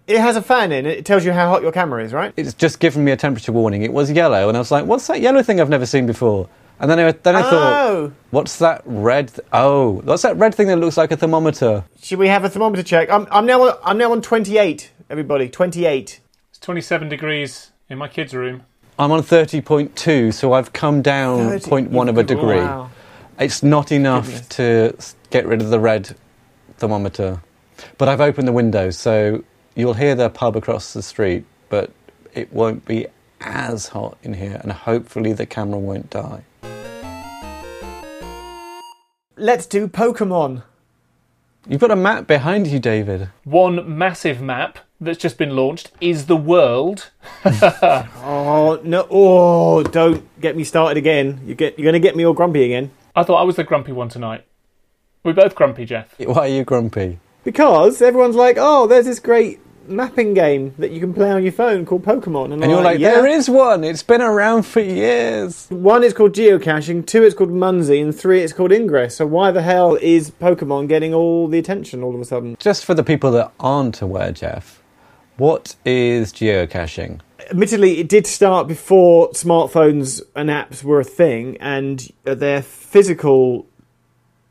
It has a fan in it. It tells you how hot your camera is, right? It's just given me a temperature warning. It was yellow, and I was like, what's that yellow thing I've never seen before? And then I, then I thought, Oh. what's that red? Th- oh, what's that red thing that looks like a thermometer? Should we have a thermometer check? I'm, I'm now on, I'm now on 28. Everybody, 28. It's 27 degrees in my kids' room. I'm on 30.2, so I've come down 30 0.1 of a degree. Wow. It's not enough Goodness. to get rid of the red thermometer. But I've opened the window, so you'll hear the pub across the street, but it won't be as hot in here, and hopefully the camera won't die. Let's do Pokemon. You've got a map behind you, David. One massive map that's just been launched is the world. Oh no! Oh, don't get me started again. You get you're going to get me all grumpy again I thought I was the grumpy one tonight. We're both grumpy, Jeff. Why are you grumpy? because everyone's like, "Oh, there's this great mapping game that you can play on your phone called Pokemon," And you're like, yeah. there is one. It's been around for years. One is called geocaching, two it's called Munzee, and three it's called Ingress. So why the hell is Pokemon getting all the attention all of a sudden? Just for the people that aren't aware, Jeff, what is geocaching? Admittedly, it did start before smartphones and apps were a thing, and they're physical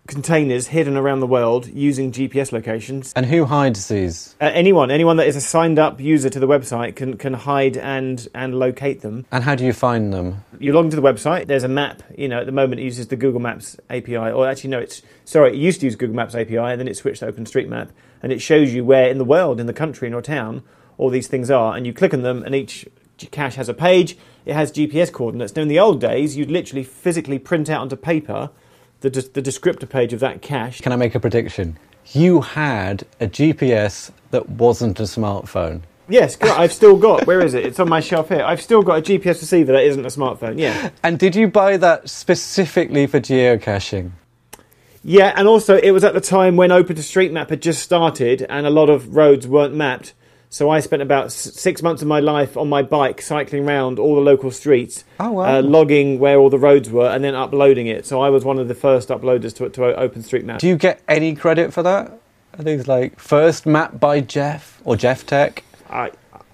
containers hidden around the world using GPS locations. And who hides these? Uh, anyone, anyone that is a signed up user to the website can can hide and and locate them. And how do you find them? You log into the website. There's a map. You know, at the moment it uses the Google Maps API, or actually no, it's sorry, it used to use Google Maps API, and then it switched to OpenStreetMap, and it shows you where in the world, in the country, in your town, all these things are, and you click on them, and each cache has a page. It has GPS coordinates. Now, in the old days, you'd literally physically print out onto paper the the descriptor page of that cache. Can I make a prediction? You had a GPS that wasn't a smartphone. Yes. I've still got. Where is it? It's on my shelf here. I've still got a GPS receiver that isn't a smartphone. Yeah. And did you buy that specifically for geocaching? Yeah, and also it was at the time when OpenStreetMap had just started and a lot of roads weren't mapped. So I spent about six months of my life on my bike cycling around all the local streets, Oh, wow. uh, logging where all the roads were, and then uploading it. So I was one of the first uploaders to, to OpenStreetMap. Do you get any credit for that? Are these like first map by Jeff or Jeff Tech? I,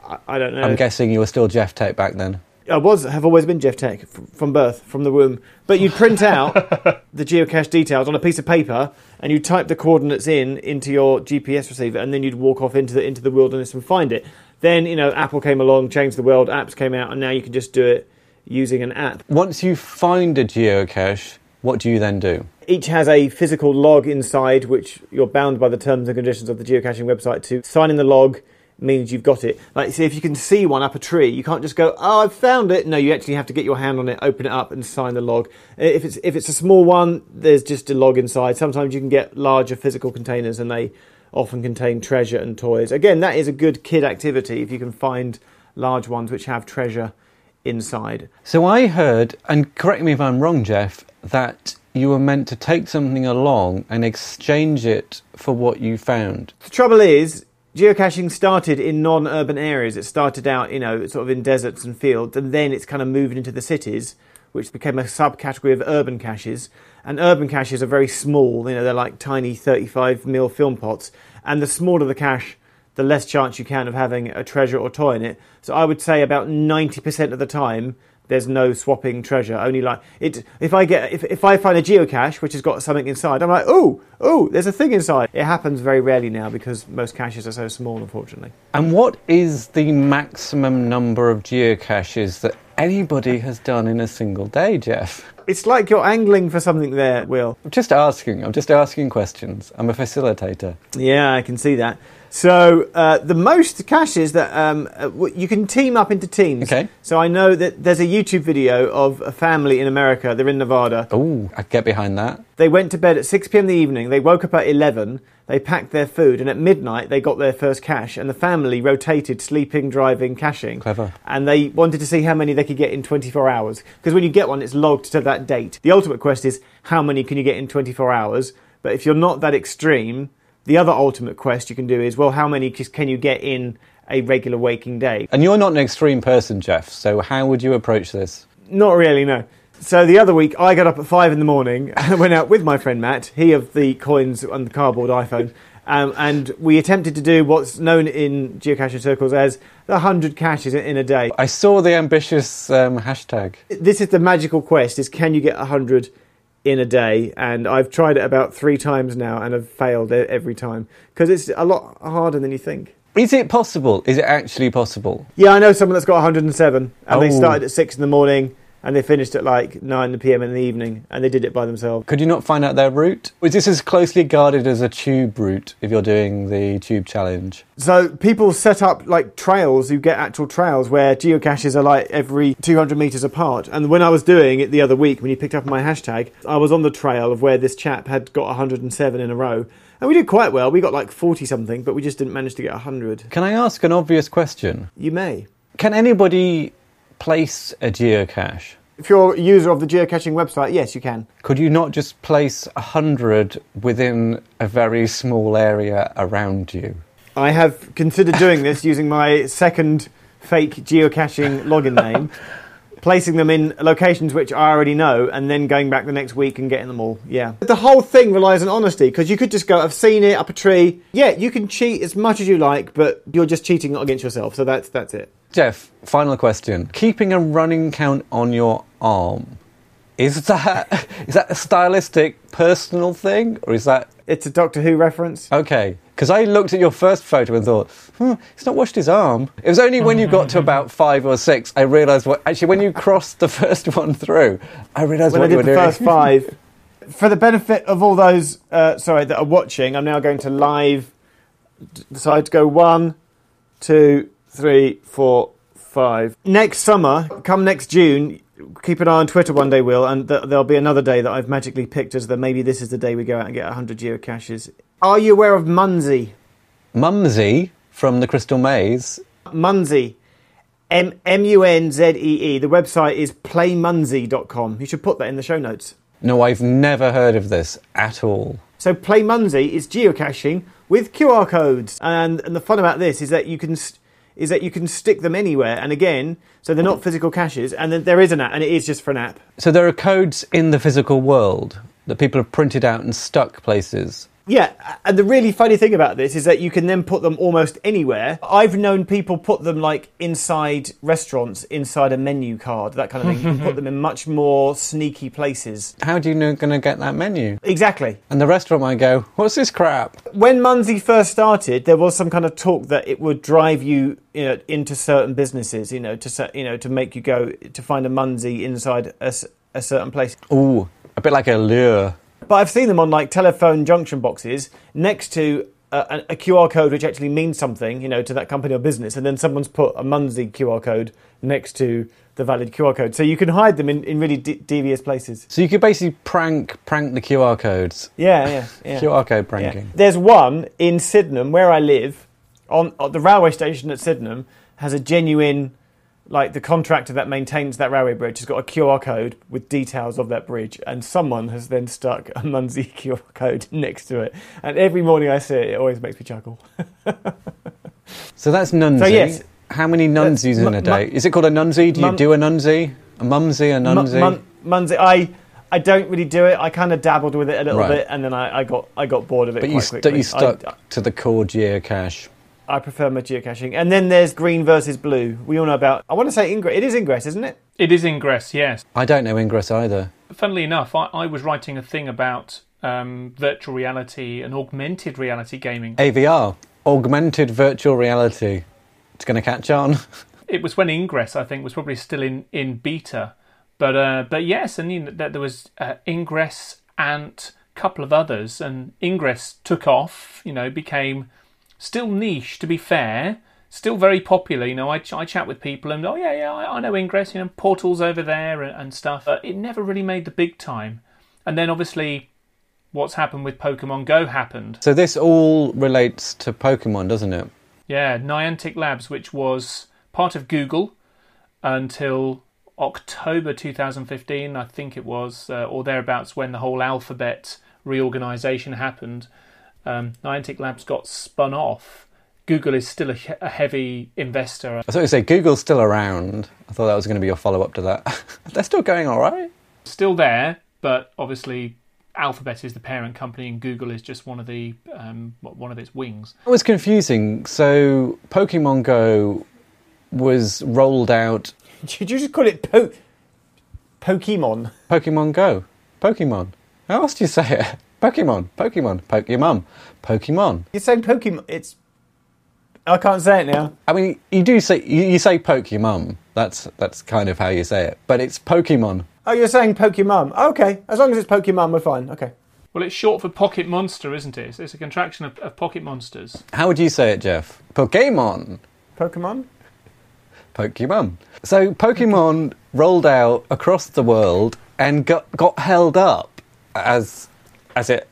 I, I don't know. I'm guessing you were still Jeff Tech back then. I was have always been Jeff Tech from birth, from the womb. But you'd print out the geocache details on a piece of paper, and you'd type the coordinates in into your GPS receiver, and then you'd walk off into the into the wilderness and find it. Then you know Apple came along, changed the world. Apps came out, and now you can just do it using an app. Once you find a geocache, what do you then do? Each has a physical log inside, which you're bound by the terms and conditions of the geocaching website to. sign in the log means you've got it. Like, see, if you can see one up a tree, you can't just go, "Oh, I've found it." No, you actually have to get your hand on it, open it up, and sign the log. If it's if it's a small one, there's just a log inside. Sometimes you can get larger physical containers, and they often contain treasure and toys. Again, that is a good kid activity if you can find large ones which have treasure inside. So I heard, and correct me if I'm wrong, Jeff, that you were meant to take something along and exchange it for what you found. The trouble is, geocaching started in non-urban areas. It started out, you know, sort of in deserts and fields, and then it's kind of moved into the cities, which became a subcategory of urban caches. And urban caches are very small. You know, they're like tiny 35 mil film pots. And the smaller the cache, the less chance you can of having a treasure or toy in it. So I would say about 90% of the time, there's no swapping treasure. Only like it. If I get if, if I find a geocache which has got something inside, I'm like, oh, oh, there's a thing inside. It happens very rarely now because most caches are so small, unfortunately. And what is the maximum number of geocaches that anybody has done in a single day, Jeff? It's like you're angling for something there, Will. I'm just asking. I'm just asking questions. I'm a facilitator. Yeah, I can see that. So uh, the most caches that um, uh, you can team up into teams. Okay. So I know that there's a YouTube video of a family in America. They're in Nevada. Oh, I get behind that. They went to bed at 6 p.m. in the evening. They woke up at 11. They packed their food, and at midnight they got their first cache. And the family rotated sleeping, driving, caching. Clever. And they wanted to see how many they could get in 24 hours. Because when you get one, it's logged to that date. The ultimate quest is how many can you get in 24 hours. But if you're not that extreme, the other ultimate quest you can do is well, how many can you get in a regular waking day? And you're not an extreme person, Jeff. So how would you approach this? Not really, no. So the other week, I got up at five in the morning and went out with my friend Matt, he of the coins and the cardboard iPhone, um, and we attempted to do what's known in geocaching circles as the 100 caches in- a day. I saw the ambitious um, hashtag. This is the magical quest: is can you get 100 in a day? And I've tried it about three times now, and have failed every time because it's a lot harder than you think. Is it possible? Is it actually possible? Yeah, I know someone that's got 107, and they Oh. started at six in the morning, and they finished at like 9 p.m. in the evening, and they did it by themselves. Could you not find out their route? Is this as closely guarded as a tube route if you're doing the tube challenge? So people set up like trails. You get actual trails where geocaches are like every 200 meters apart. And when I was doing it the other week, when you picked up my hashtag, I was on the trail of where this chap had got 107 in a row, and we did quite well. We got like 40 something, but we just didn't manage to get 100. Can I ask an obvious question? You may. Can anybody place a geocache? If you're a user of the geocaching website, yes, you can. Could you not just place a hundred within a very small area around you? I have considered doing this using my second fake geocaching login name, placing them in locations which I already know, and then going back the next week and getting them all. Yeah. The whole thing relies on honesty because you could just go, I've seen it up a tree. Yeah, you can cheat as much as you like, but you're just cheating against yourself. So that's that's it. Jeff, final question. Keeping a running count on your arm, is that is that a stylistic personal thing or is that It's a Doctor Who reference. okay? Because I looked at your first photo and thought, hmm, he's not washed his arm. It was only when you got to about five or six I realised what. Actually, when you crossed the first one through, I realised when I what you did were the doing. first five. For the benefit of all those, uh, sorry, that are watching, I'm now going to live decide to go one, two, three, four, five. Next summer, come next June, keep an eye on Twitter one day, Will, and th- there'll be another day that I've magically picked as that maybe this is the day we go out and get 100 geocaches. Are you aware of Munzee? Mumsy from the Crystal Maze. Munzee. M M U N Z E E. The website is playmunzee.com. You should put that in the show notes. No, I've never heard of this at all. So Play Munzee is geocaching with QR codes, and and the fun about this is that you can st- is that you can stick them anywhere. And again, so they're not physical caches, and then there is an app, and it is just for an app. So there are codes in the physical world that people have printed out and stuck places. Yeah, and the really funny thing about this is that you can then put them almost anywhere. I've known people put them like inside restaurants, inside a menu card, that kind of thing. You can put them in much more sneaky places. How do you know going to get that menu? Exactly. And the restaurant might go, "What's this crap?" when Munzee first started, there was some kind of talk that it would drive you, you know, into certain businesses, you know, to you know, to make you go to find a Munzee inside a certain place. Ooh, a bit like a lure. But I've seen them on like telephone junction boxes next to uh, a, a, a QR code which actually means something, you know, to that company or business, and then someone's put a Munzee QR code next to the valid QR code, so you can hide them in, in really de- devious places. So you could basically prank prank the QR codes. Yeah, yeah, yeah. QR code Yeah. pranking. There's one in Sydenham where I live, on, on the railway station at Sydenham has a genuine, like the contractor that maintains that railway bridge has got a QR code with details of that bridge, and someone has then stuck a Munzee QR code next to it. And every morning I see it, it always makes me chuckle. So that's nunsy. So, yes. How many uh, nunsies in a day? Is it called a nunsy? Do you Mun- do a nunsy? A mumsy? A nunsy? Mun- Munzee, I. I don't really do it. I kind of dabbled with it a little Right. bit, and then I, I got I got bored of it but quite you, quickly. you stuck I, to the core geocache. I prefer my geocaching. And then there's green versus blue. We all know about. I want to say Ingress. It is Ingress, isn't it? It is Ingress, yes. I don't know Ingress either. Funnily enough, I, I was writing a thing about um, virtual reality and augmented reality gaming. AVR, augmented virtual reality. It's going to catch on. It was when Ingress, I think, was probably still in, in beta, But uh, but yes, and you know, there was uh, Ingress and a couple of others, and Ingress took off. You know, became still niche to be fair, still very popular. You know, I, ch- I chat with people and oh yeah yeah I, I know Ingress. You know, portals over there and, and stuff. But it never really made the big time. And then obviously, what's happened with Pokemon Go happened. So this all relates to Pokemon, doesn't it? Yeah, Niantic Labs, which was part of Google until October 2015, I think it was, uh, or thereabouts, when the whole Alphabet reorganization happened. Um, Niantic Labs got spun off. Google is still a, he- a heavy investor. I thought you say Google's still around. I thought that was going to be your follow up to that. They're still going all right. Still there, but obviously Alphabet is the parent company and Google is just one of the um, one of its wings. It was confusing. So Pokemon Go was rolled out. Did you just call it po- Pokemon? Pokemon Go. Pokemon. How else do you say it? Pokemon. Pokemon. Pokemon. Pokemon. You're saying Pokemon. It's. I can't say it now. I mean, you do say you, you say Pokemon. That's that's kind of how you say it. But it's Pokemon. Oh, you're saying Pokemon. Oh, okay, as long as it's Pokemon, we're fine. Okay. Well, it's short for Pocket Monster, isn't it? It's, it's a contraction of, of Pocket Monsters. How would you say it, Jeff? Pokemon. Pokemon? Pokemon. So Pokemon rolled out across the world and got got held up as as it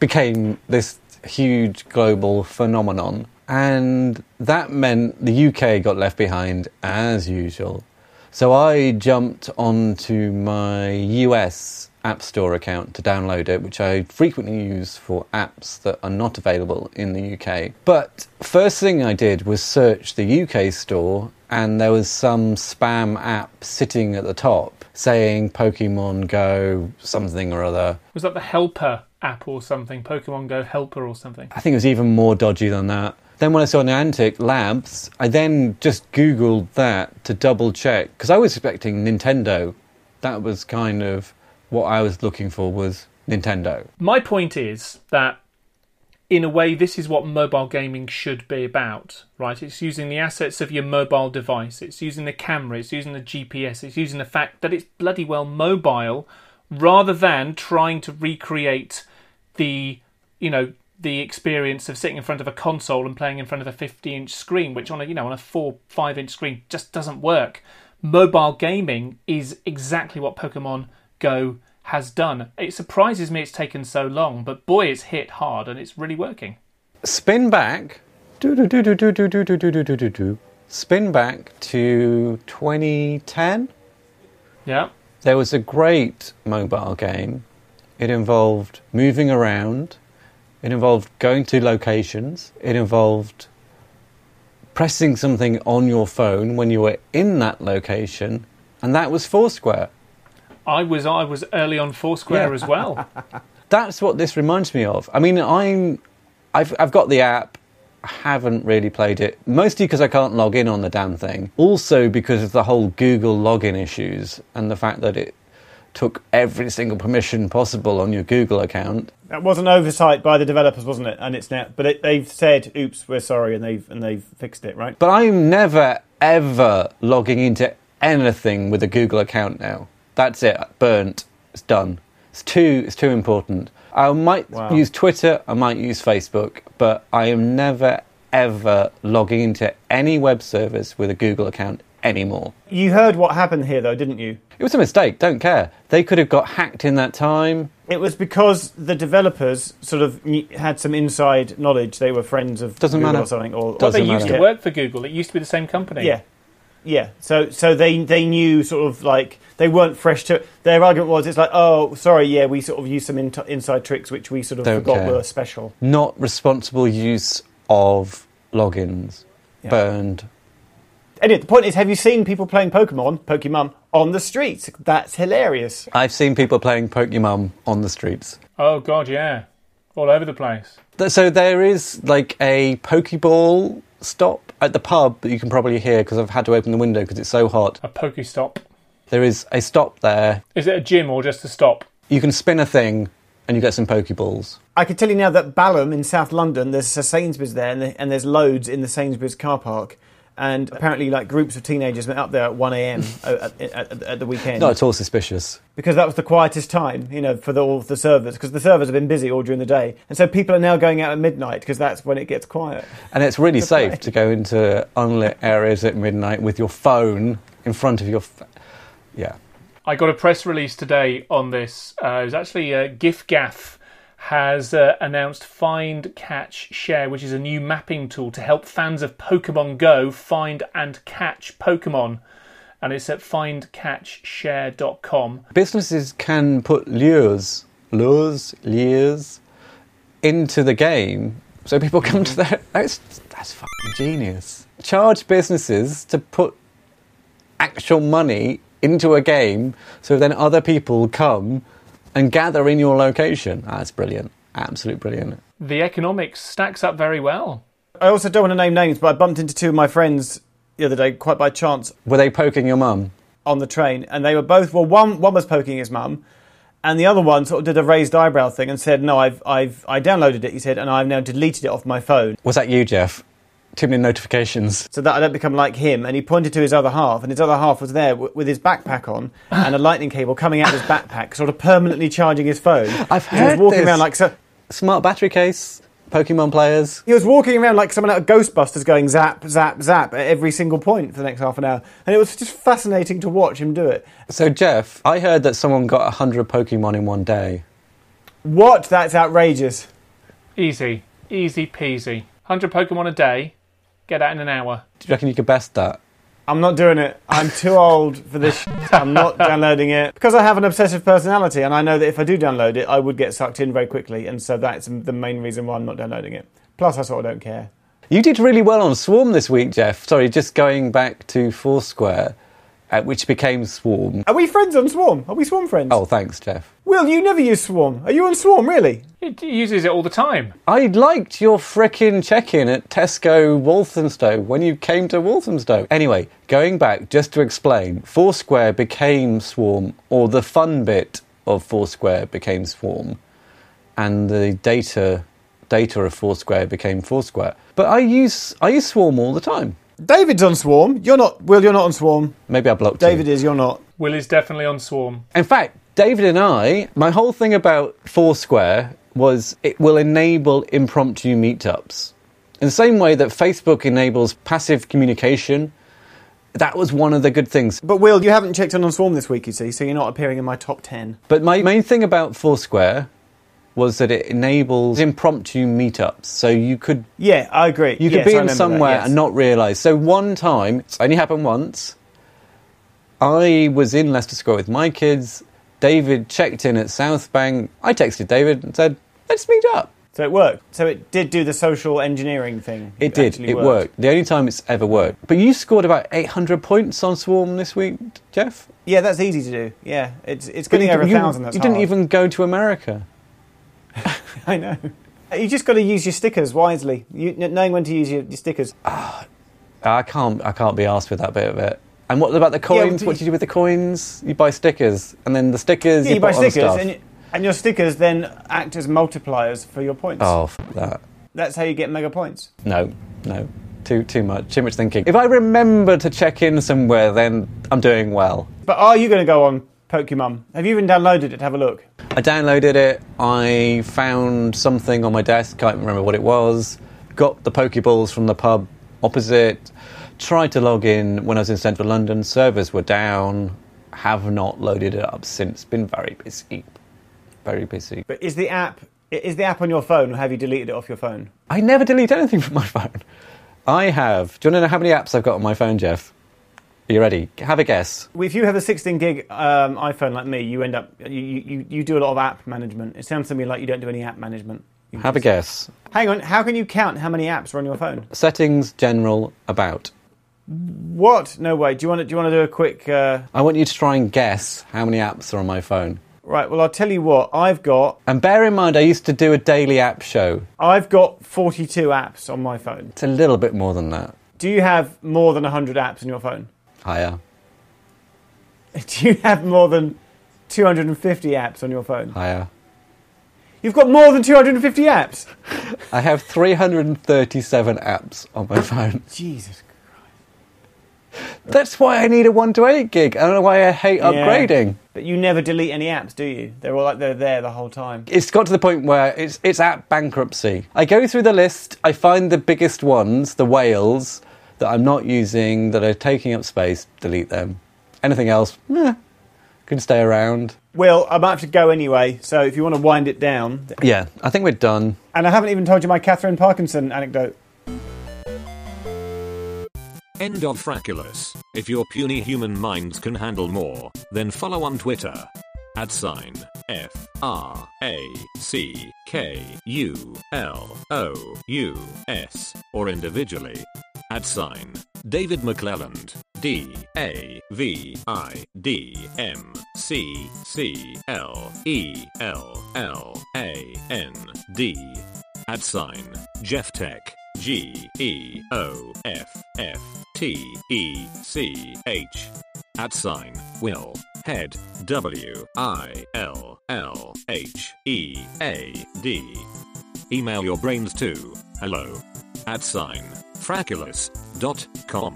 became this huge global phenomenon. And that meant the UK got left behind as usual. So I jumped onto my US App Store account to download it, which I frequently use for apps that are not available in the UK. But first thing I did was search the UK store, and there was some spam app sitting at the top saying Pokemon Go something or other. Was that the Helper app or something? Pokemon Go Helper or something? I think it was even more dodgy than that. Then when I saw Niantic Labs, I then just Googled that to double check because I was expecting Nintendo. That was kind of what I was looking for was Nintendo. My point is that, in a way, this is what mobile gaming should be about, right? It's using the assets of your mobile device, it's using the camera, it's using the GPS, it's using the fact that it's bloody well mobile rather than trying to recreate the, you know, the experience of sitting in front of a console and playing in front of a 50 inch screen, which on a you know on a four five inch screen just doesn't work. Mobile gaming is exactly what Pokemon Go has done. It surprises me it's taken so long, but boy, it's hit hard and it's really working. Spin back, do do do do do do do do do do do. Spin back to 2010. Yeah. There was a great mobile game. It involved moving around. It involved going to locations. It involved pressing something on your phone when you were in that location, and that was Foursquare. I was I was early on Foursquare Yeah. as well. That's what this reminds me of. I mean, I'm, I've, I've got the app. I haven't really played it, mostly because I can't log in on the damn thing. Also because of the whole Google login issues and the fact that it took every single permission possible on your Google account. That was an oversight by the developers, wasn't it? And it's now, but it, they've said, "Oops, we're sorry," and they've and they've fixed it, right? But I'm never ever logging into anything with a Google account now. That's it. Burnt. It's done. It's too. It's too important. I might Wow. use Twitter. I might use Facebook, but I am never ever logging into any web service with a Google account anymore. You heard what happened here, though, didn't you? It was a mistake. Don't care. They could have got hacked in that time. It was because the developers sort of had some inside knowledge. They were friends of Doesn't Google matter. or something. Or, Doesn't they used to work for Google. It used to be the same company. Yeah, yeah. So so they they knew sort of like they weren't fresh to. Their argument was it's like oh sorry yeah we sort of used some in, inside tricks which we sort of Don't forgot care. were special. Not responsible use of logins. Yeah. Burned. Anyway, the point is, have you seen people playing Pokemon, Pokemon on the streets? That's hilarious. I've seen people playing Pokemon on the streets. Oh god, yeah. All over the place. So there is like a Pokeball stop at the pub that you can probably hear because I've had to open the window because it's so hot. A pokey stop. There is a stop there. Is it a gym or just a stop? You can spin a thing and you get some Pokeballs. I can tell you now that Balham in South London, there's a Sainsbury's there, and, the, and there's loads in the Sainsbury's car park. And apparently, like groups of teenagers went up there at 1 a.m. at, at, at the weekend Not at all suspicious. because that was the quietest time, you know, for the, all the servers because the servers have been busy all during the day, and so people are now going out at midnight because that's when it gets quiet. And it's really safe play. to go into unlit areas at midnight with your phone in front of your. Fa- yeah. I got a press release today on this. Uh, it was actually uh, giffgaff has uh, announced Find, Catch, Share, which is a new mapping tool to help fans of Pokemon Go find and catch Pokemon. And it's at findcatchshare.com. Businesses can put lures, lures, lures into the game so people come to their. That's, that's fucking genius. Charge businesses to put actual money into a game so then other people come and gather in your location. That's brilliant. Absolute brilliant. The economics stacks up very well. I also don't want to name names, but I bumped into two of my friends the other day, quite by chance, Were they poking your mum? on the train, and they were both well. One one was poking his mum, and the other one sort of did a raised eyebrow thing and said, "No, I've I've I downloaded it." He said, "and I've now deleted it off my phone Was that you, Geoff? Too many notifications. so that I don't become like him." And he pointed to his other half, and his other half was there w- with his backpack on and a lightning cable coming out of his backpack, sort of permanently charging his phone. I've heard He was walking this. around like so. Smart battery case, Pokemon players. He was walking around like someone out of Ghostbusters going zap, zap, zap at every single point for the next half an hour. And it was just fascinating to watch him do it. So, Geoff, I heard that someone got 100 Pokemon in one day. What? That's outrageous. Easy, easy peasy. 100 Pokemon a day, get that in an hour. Do you reckon you could best that? I'm not doing it. I'm too old for this. Shit. I'm not downloading it because I have an obsessive personality, and I know that if I do download it, I would get sucked in very quickly, and so that's the main reason why I'm not downloading it. Plus, I sort of don't care. You did really well on Swarm this week, Geoff. Sorry, just going back to Foursquare, uh, which became Swarm. Are we friends on Swarm? Are we Swarm friends? Oh, thanks, Geoff. Will, you never use Swarm. Are you on Swarm, really? It uses it all the time. I liked your frickin' check-in at Tesco Walthamstow when you came to Walthamstow. Anyway, going back, just to explain, Foursquare became Swarm, or the fun bit of Foursquare became Swarm, and the data data of Foursquare became Foursquare. But I use I use Swarm all the time. David's on Swarm. You're not. Will, you're not on Swarm. Maybe I blocked you. David you. is. You're not. Will is definitely on Swarm. In fact, David and I, my whole thing about Foursquare was it will enable impromptu meetups. In the same way that Facebook enables passive communication, that was one of the good things. But Will, you haven't checked in on Swarm this week, you see, so you're not appearing in my top ten. But my main thing about Foursquare was that it enables impromptu meetups. So you could Yeah, I agree. you could Yes, be in remember that, somewhere yes. and not realise. So one time, it's only happened once. I was in Leicester Square with my kids. David checked in at South Bank. I texted David and said, "Let's meet up." So it worked. So it did do the social engineering thing. It did. actually It worked. The only time it's ever worked. But you scored about 800 points on Swarm this week, Geoff. Yeah, that's easy to do. Yeah, it's it's getting over a you, thousand. That's you didn't even go to America. I know. You just got to use your stickers wisely. You, knowing when to use your, your stickers. Ah, I can't. I can't be asked with that bit of it. And what about the coins? but- what do you do with the coins? You buy stickers, and then the stickers Yeah, you, you buy stickers, and, you, and your stickers then act as multipliers for your points. Oh, f- that. That's how you get mega points. No, no. Too too much. Too much thinking. If I remember to check in somewhere, then I'm doing well. But are you going to go on Pokemon? Have you even downloaded it to have a look? I downloaded it. I found something on my desk. Can't remember what it was. Got the Pokeballs from the pub opposite. Tried to log in when I was in central London. Servers were down. Have not loaded it up since. Been very busy. Very busy. But is the app is the app on your phone, or have you deleted it off your phone? I never delete anything from my phone. I have. Do you want to know how many apps I've got on my phone, Geoff? Are you ready? Have a guess. If you have a 16 gig um, iPhone like me, you end up you, you, you do a lot of app management. It sounds to me like you don't do any app management. You Have a guess. Hang on, how can you count how many apps are on your phone? Settings, general, about. What? No way. Do you want to, do you want to do a quick? Uh... I want you to try and guess how many apps are on my phone. Right. Well, I'll tell you what. I've got And bear in mind, I used to do a daily app show. I've got 42 apps on my phone. It's a little bit more than that. Do you have more than 100 apps on your phone? Higher, Do you have more than 250 apps on your phone? higher. You've got more than 250 apps. I have 337 apps on my phone. Jesus. Christ. That's why I need a 1 to 8 gig. I don't know why I hate upgrading. But you never delete any apps, do you? They're all like they're there the whole time. It's got to the point where it's, it's at bankruptcy. I go through the list, I find the biggest ones, the whales, that I'm not using, that are taking up space, delete them. Anything else, eh, can stay around. Well, I might have to go anyway, so if you want to wind it down. Yeah, I think we're done. And I haven't even told you my Katherine Parkinson anecdote. End of Frackulous. If your puny human minds can handle more, then follow on Twitter. At sign F R A C K U L O U S or individually. At sign. David McClelland. D A V I D M C C L E L L A N D. At sign. Geoff Tech. G E O F F T E C H. At sign. Will. Head. W I L L H E A D. Email your brains to hello at sign frackulous.com.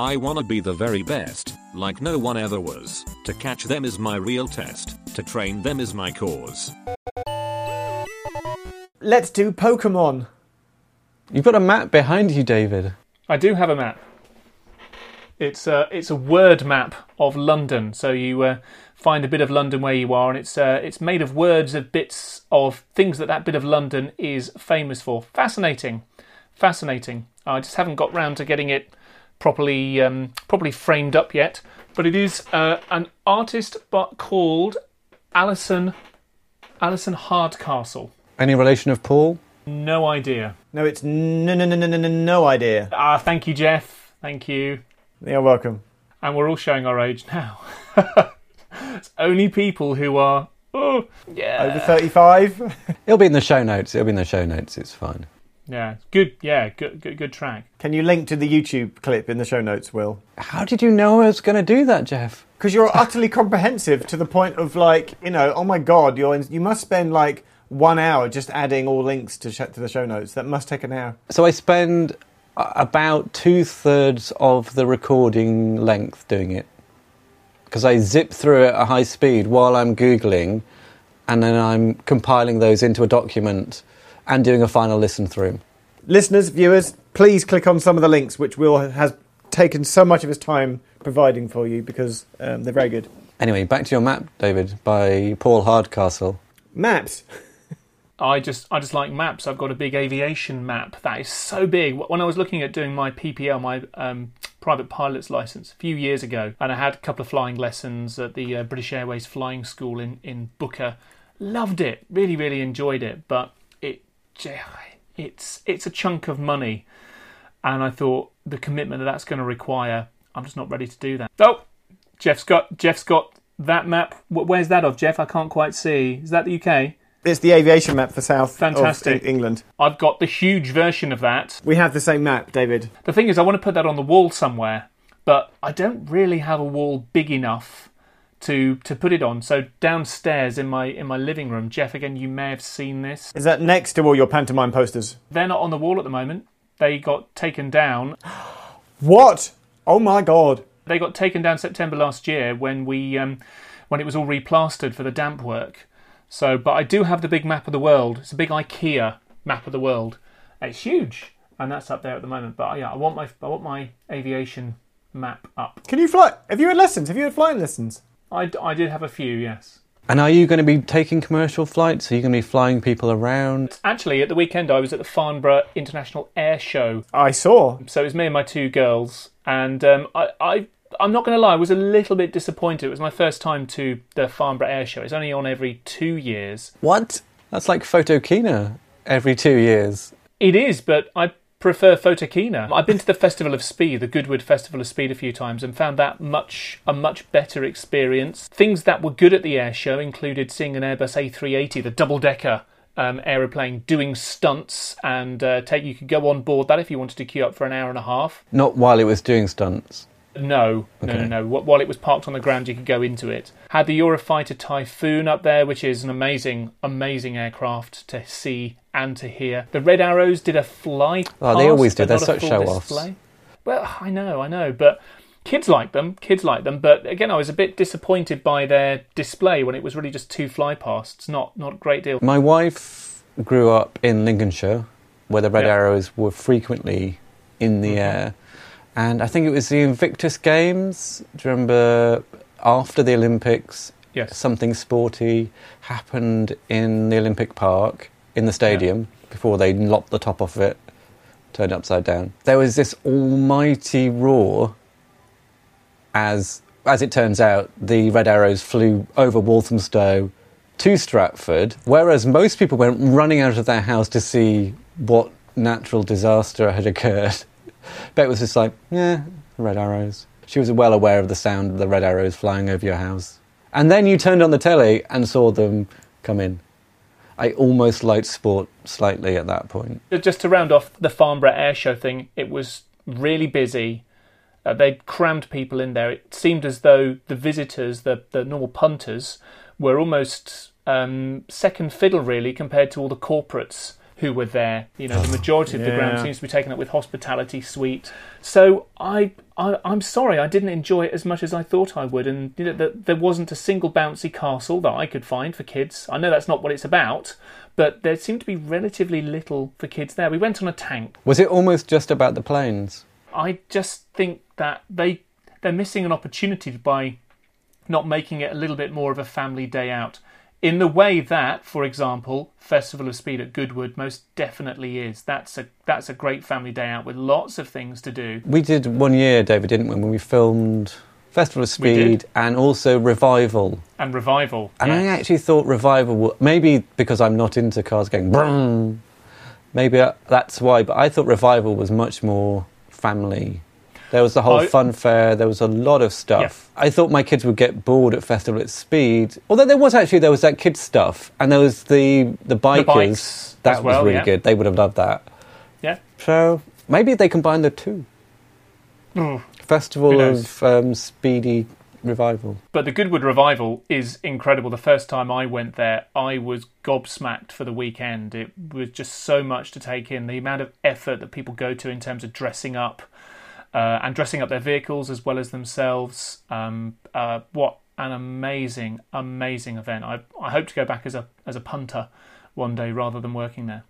I wanna be the very best, like no one ever was. To catch them is my real test, to train them is my cause. Let's do Pokemon. You've got a map behind you, David. I do have a map. It's a it's a word map of London. So you uh, find a bit of London where you are, and it's uh, it's made of words of bits of things that that bit of London is famous for. Fascinating, fascinating. I just haven't got round to getting it properly um, properly framed up yet. But it is uh, an artist but called Alison Alison Hardcastle. Any relation of Paul? No idea. No, it's no, no, no, no, no, no, no idea. Ah, thank you, Geoff. Thank you. You're welcome. And we're all showing our age now. it's only people who are oh yeah Over 35? It'll be in the show notes. It'll be in the show notes. It's fine. Yeah good yeah good good good track. Can you link to the YouTube clip in the show notes, Will? How did you know I was going to do that, Geoff? Because you're utterly comprehensive to the point of like, you know, oh my god, you're in, you must spend like one hour just adding all links to sh- to the show notes. That must take an hour. So I spend about two thirds of the recording length doing it because I zip through it at a high speed while I'm googling, and then I'm compiling those into a document and doing a final listen through. Listeners, viewers, please click on some of the links, which Will has taken so much of his time providing for you because um, they're very good. Anyway, back to your map, David, by Paul Hardcastle. Maps. I just I just like maps. I've got a big aviation map that is so big. When I was looking at doing my PPL, my um, private pilot's license, a few years ago, and I had a couple of flying lessons at the uh, British Airways Flying School in in Booker. Loved it, really really enjoyed it, but it it's it's a chunk of money, and I thought the commitment that that's going to require, I'm just not ready to do that. Oh, Geoff's got Geoff's got that map. Where's that of Geoff? I can't quite see. Is that the UK? It's the aviation map for South Fantastic. of England. I've got the huge version of that. We have the same map, David. The thing is, I want to put that on the wall somewhere, but I don't really have a wall big enough to to put it on. So downstairs in my in my living room, Geoff, again, you may have seen this. Is that next to all your pantomime posters? They're not on the wall at the moment. They got taken down. What? Oh my god. They got taken down September last year when we um, when it was all replastered for the damp work. So, but I do have the big map of the world. It's a big IKEA map of the world. It's huge, and that's up there at the moment. But yeah, I want my I want my aviation map up. Can you fly? Have you had lessons? Have you had flying lessons? I, d- I did have a few, yes. And are you going to be taking commercial flights? Are you going to be flying people around? Actually, at the weekend, I was at the Farnborough International Air Show. I saw. So it was me and my two girls, and um, I, I I'm not going to lie, I was a little bit disappointed. It was my first time to the Farnborough Air Show. It's only on every two years. What? That's like Photokina every two years. It is, but I prefer Photokina. I've been to the Festival of Speed, the Goodwood Festival of Speed, a few times, and found that much a much better experience. Things that were good at the air show included seeing an Airbus A380, the double decker. Um, aeroplane doing stunts and uh, take you could go on board that if you wanted to queue up for an hour and a half. Not while it was doing stunts. No, no, Okay. no, no. Wh- While it was parked on the ground, you could go into it. Had the Eurofighter Typhoon up there, which is an amazing, amazing aircraft to see and to hear. The Red Arrows did a fly. Oh, they past, always do. but They're not a such full show-offs. display. Well, I know, I know, but kids like them, kids like them, but again, I was a bit disappointed by their display when it was really just two fly pasts. Not not a great deal. My wife grew up in Lincolnshire, where the red Yeah. arrows were frequently in the mm-hmm. air. And I think it was the Invictus Games. Do you remember after the Olympics, Yes. something sporty happened in the Olympic Park, in the stadium, before they lopped the top off it, turned it upside down. There was this almighty roar as, as it turns out, the red arrows flew over Walthamstow to Stratford, whereas most people went running out of their house to see what natural disaster had occurred. Bet was just like, yeah, red arrows. She was well aware of the sound of the red arrows flying over your house. And then you turned on the telly and saw them come in. I almost liked sport slightly at that point. Just to round off the Farnborough Air Show thing, it was really busy. Uh, they'd crammed people in there. It seemed as though the visitors, the, the normal punters, were almost um, second fiddle, really, compared to all the corporates who were there. You know, the majority of the ground seems to be taken up with hospitality suite. So I, I, I'm sorry, I didn't enjoy it as much as I thought I would. And you know, th there wasn't a single bouncy castle that I could find for kids. I know that's not what it's about, but there seemed to be relatively little for kids there. We went on a tank. Was it almost just about the planes? I just think that they they're missing an opportunity by not making it a little bit more of a family day out. In the way that, for example, Festival of Speed at Goodwood most definitely is. That's a that's a great family day out with lots of things to do. We did one year, David, didn't we, when we filmed Festival of Speed and also Revival. And revival. And I actually thought Revival, wa- maybe because I'm not into cars going brum, maybe uh, that's why, but I thought Revival was much more family. There was the whole fun fair, there was a lot of stuff. Yeah. I thought my kids would get bored at Festival at Speed, although there was actually, there was that kids stuff, and there was the, the bikers. bikes that as was well, really yeah. good. They would have loved that. Yeah. So maybe they combine the two. Mm. Festival of um, Speedy Revival. But the Goodwood Revival is incredible. The first time I went there, I was gobsmacked for the weekend. It was just so much to take in. The amount of effort that people go to in terms of dressing up uh, and dressing up their vehicles as well as themselves. Um, uh, what an amazing, amazing event! I, I hope to go back as a as a punter one day rather than working there.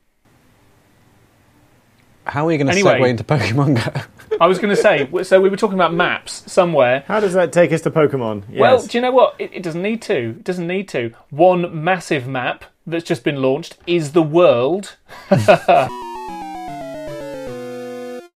How are you going to Anyway. segue into Pokemon Go? I was going to say, so we were talking about maps somewhere. How does that take us to Pokemon? Yes. Well, do you know what? It, it doesn't need to. It doesn't need to. One massive map that's just been launched is the world.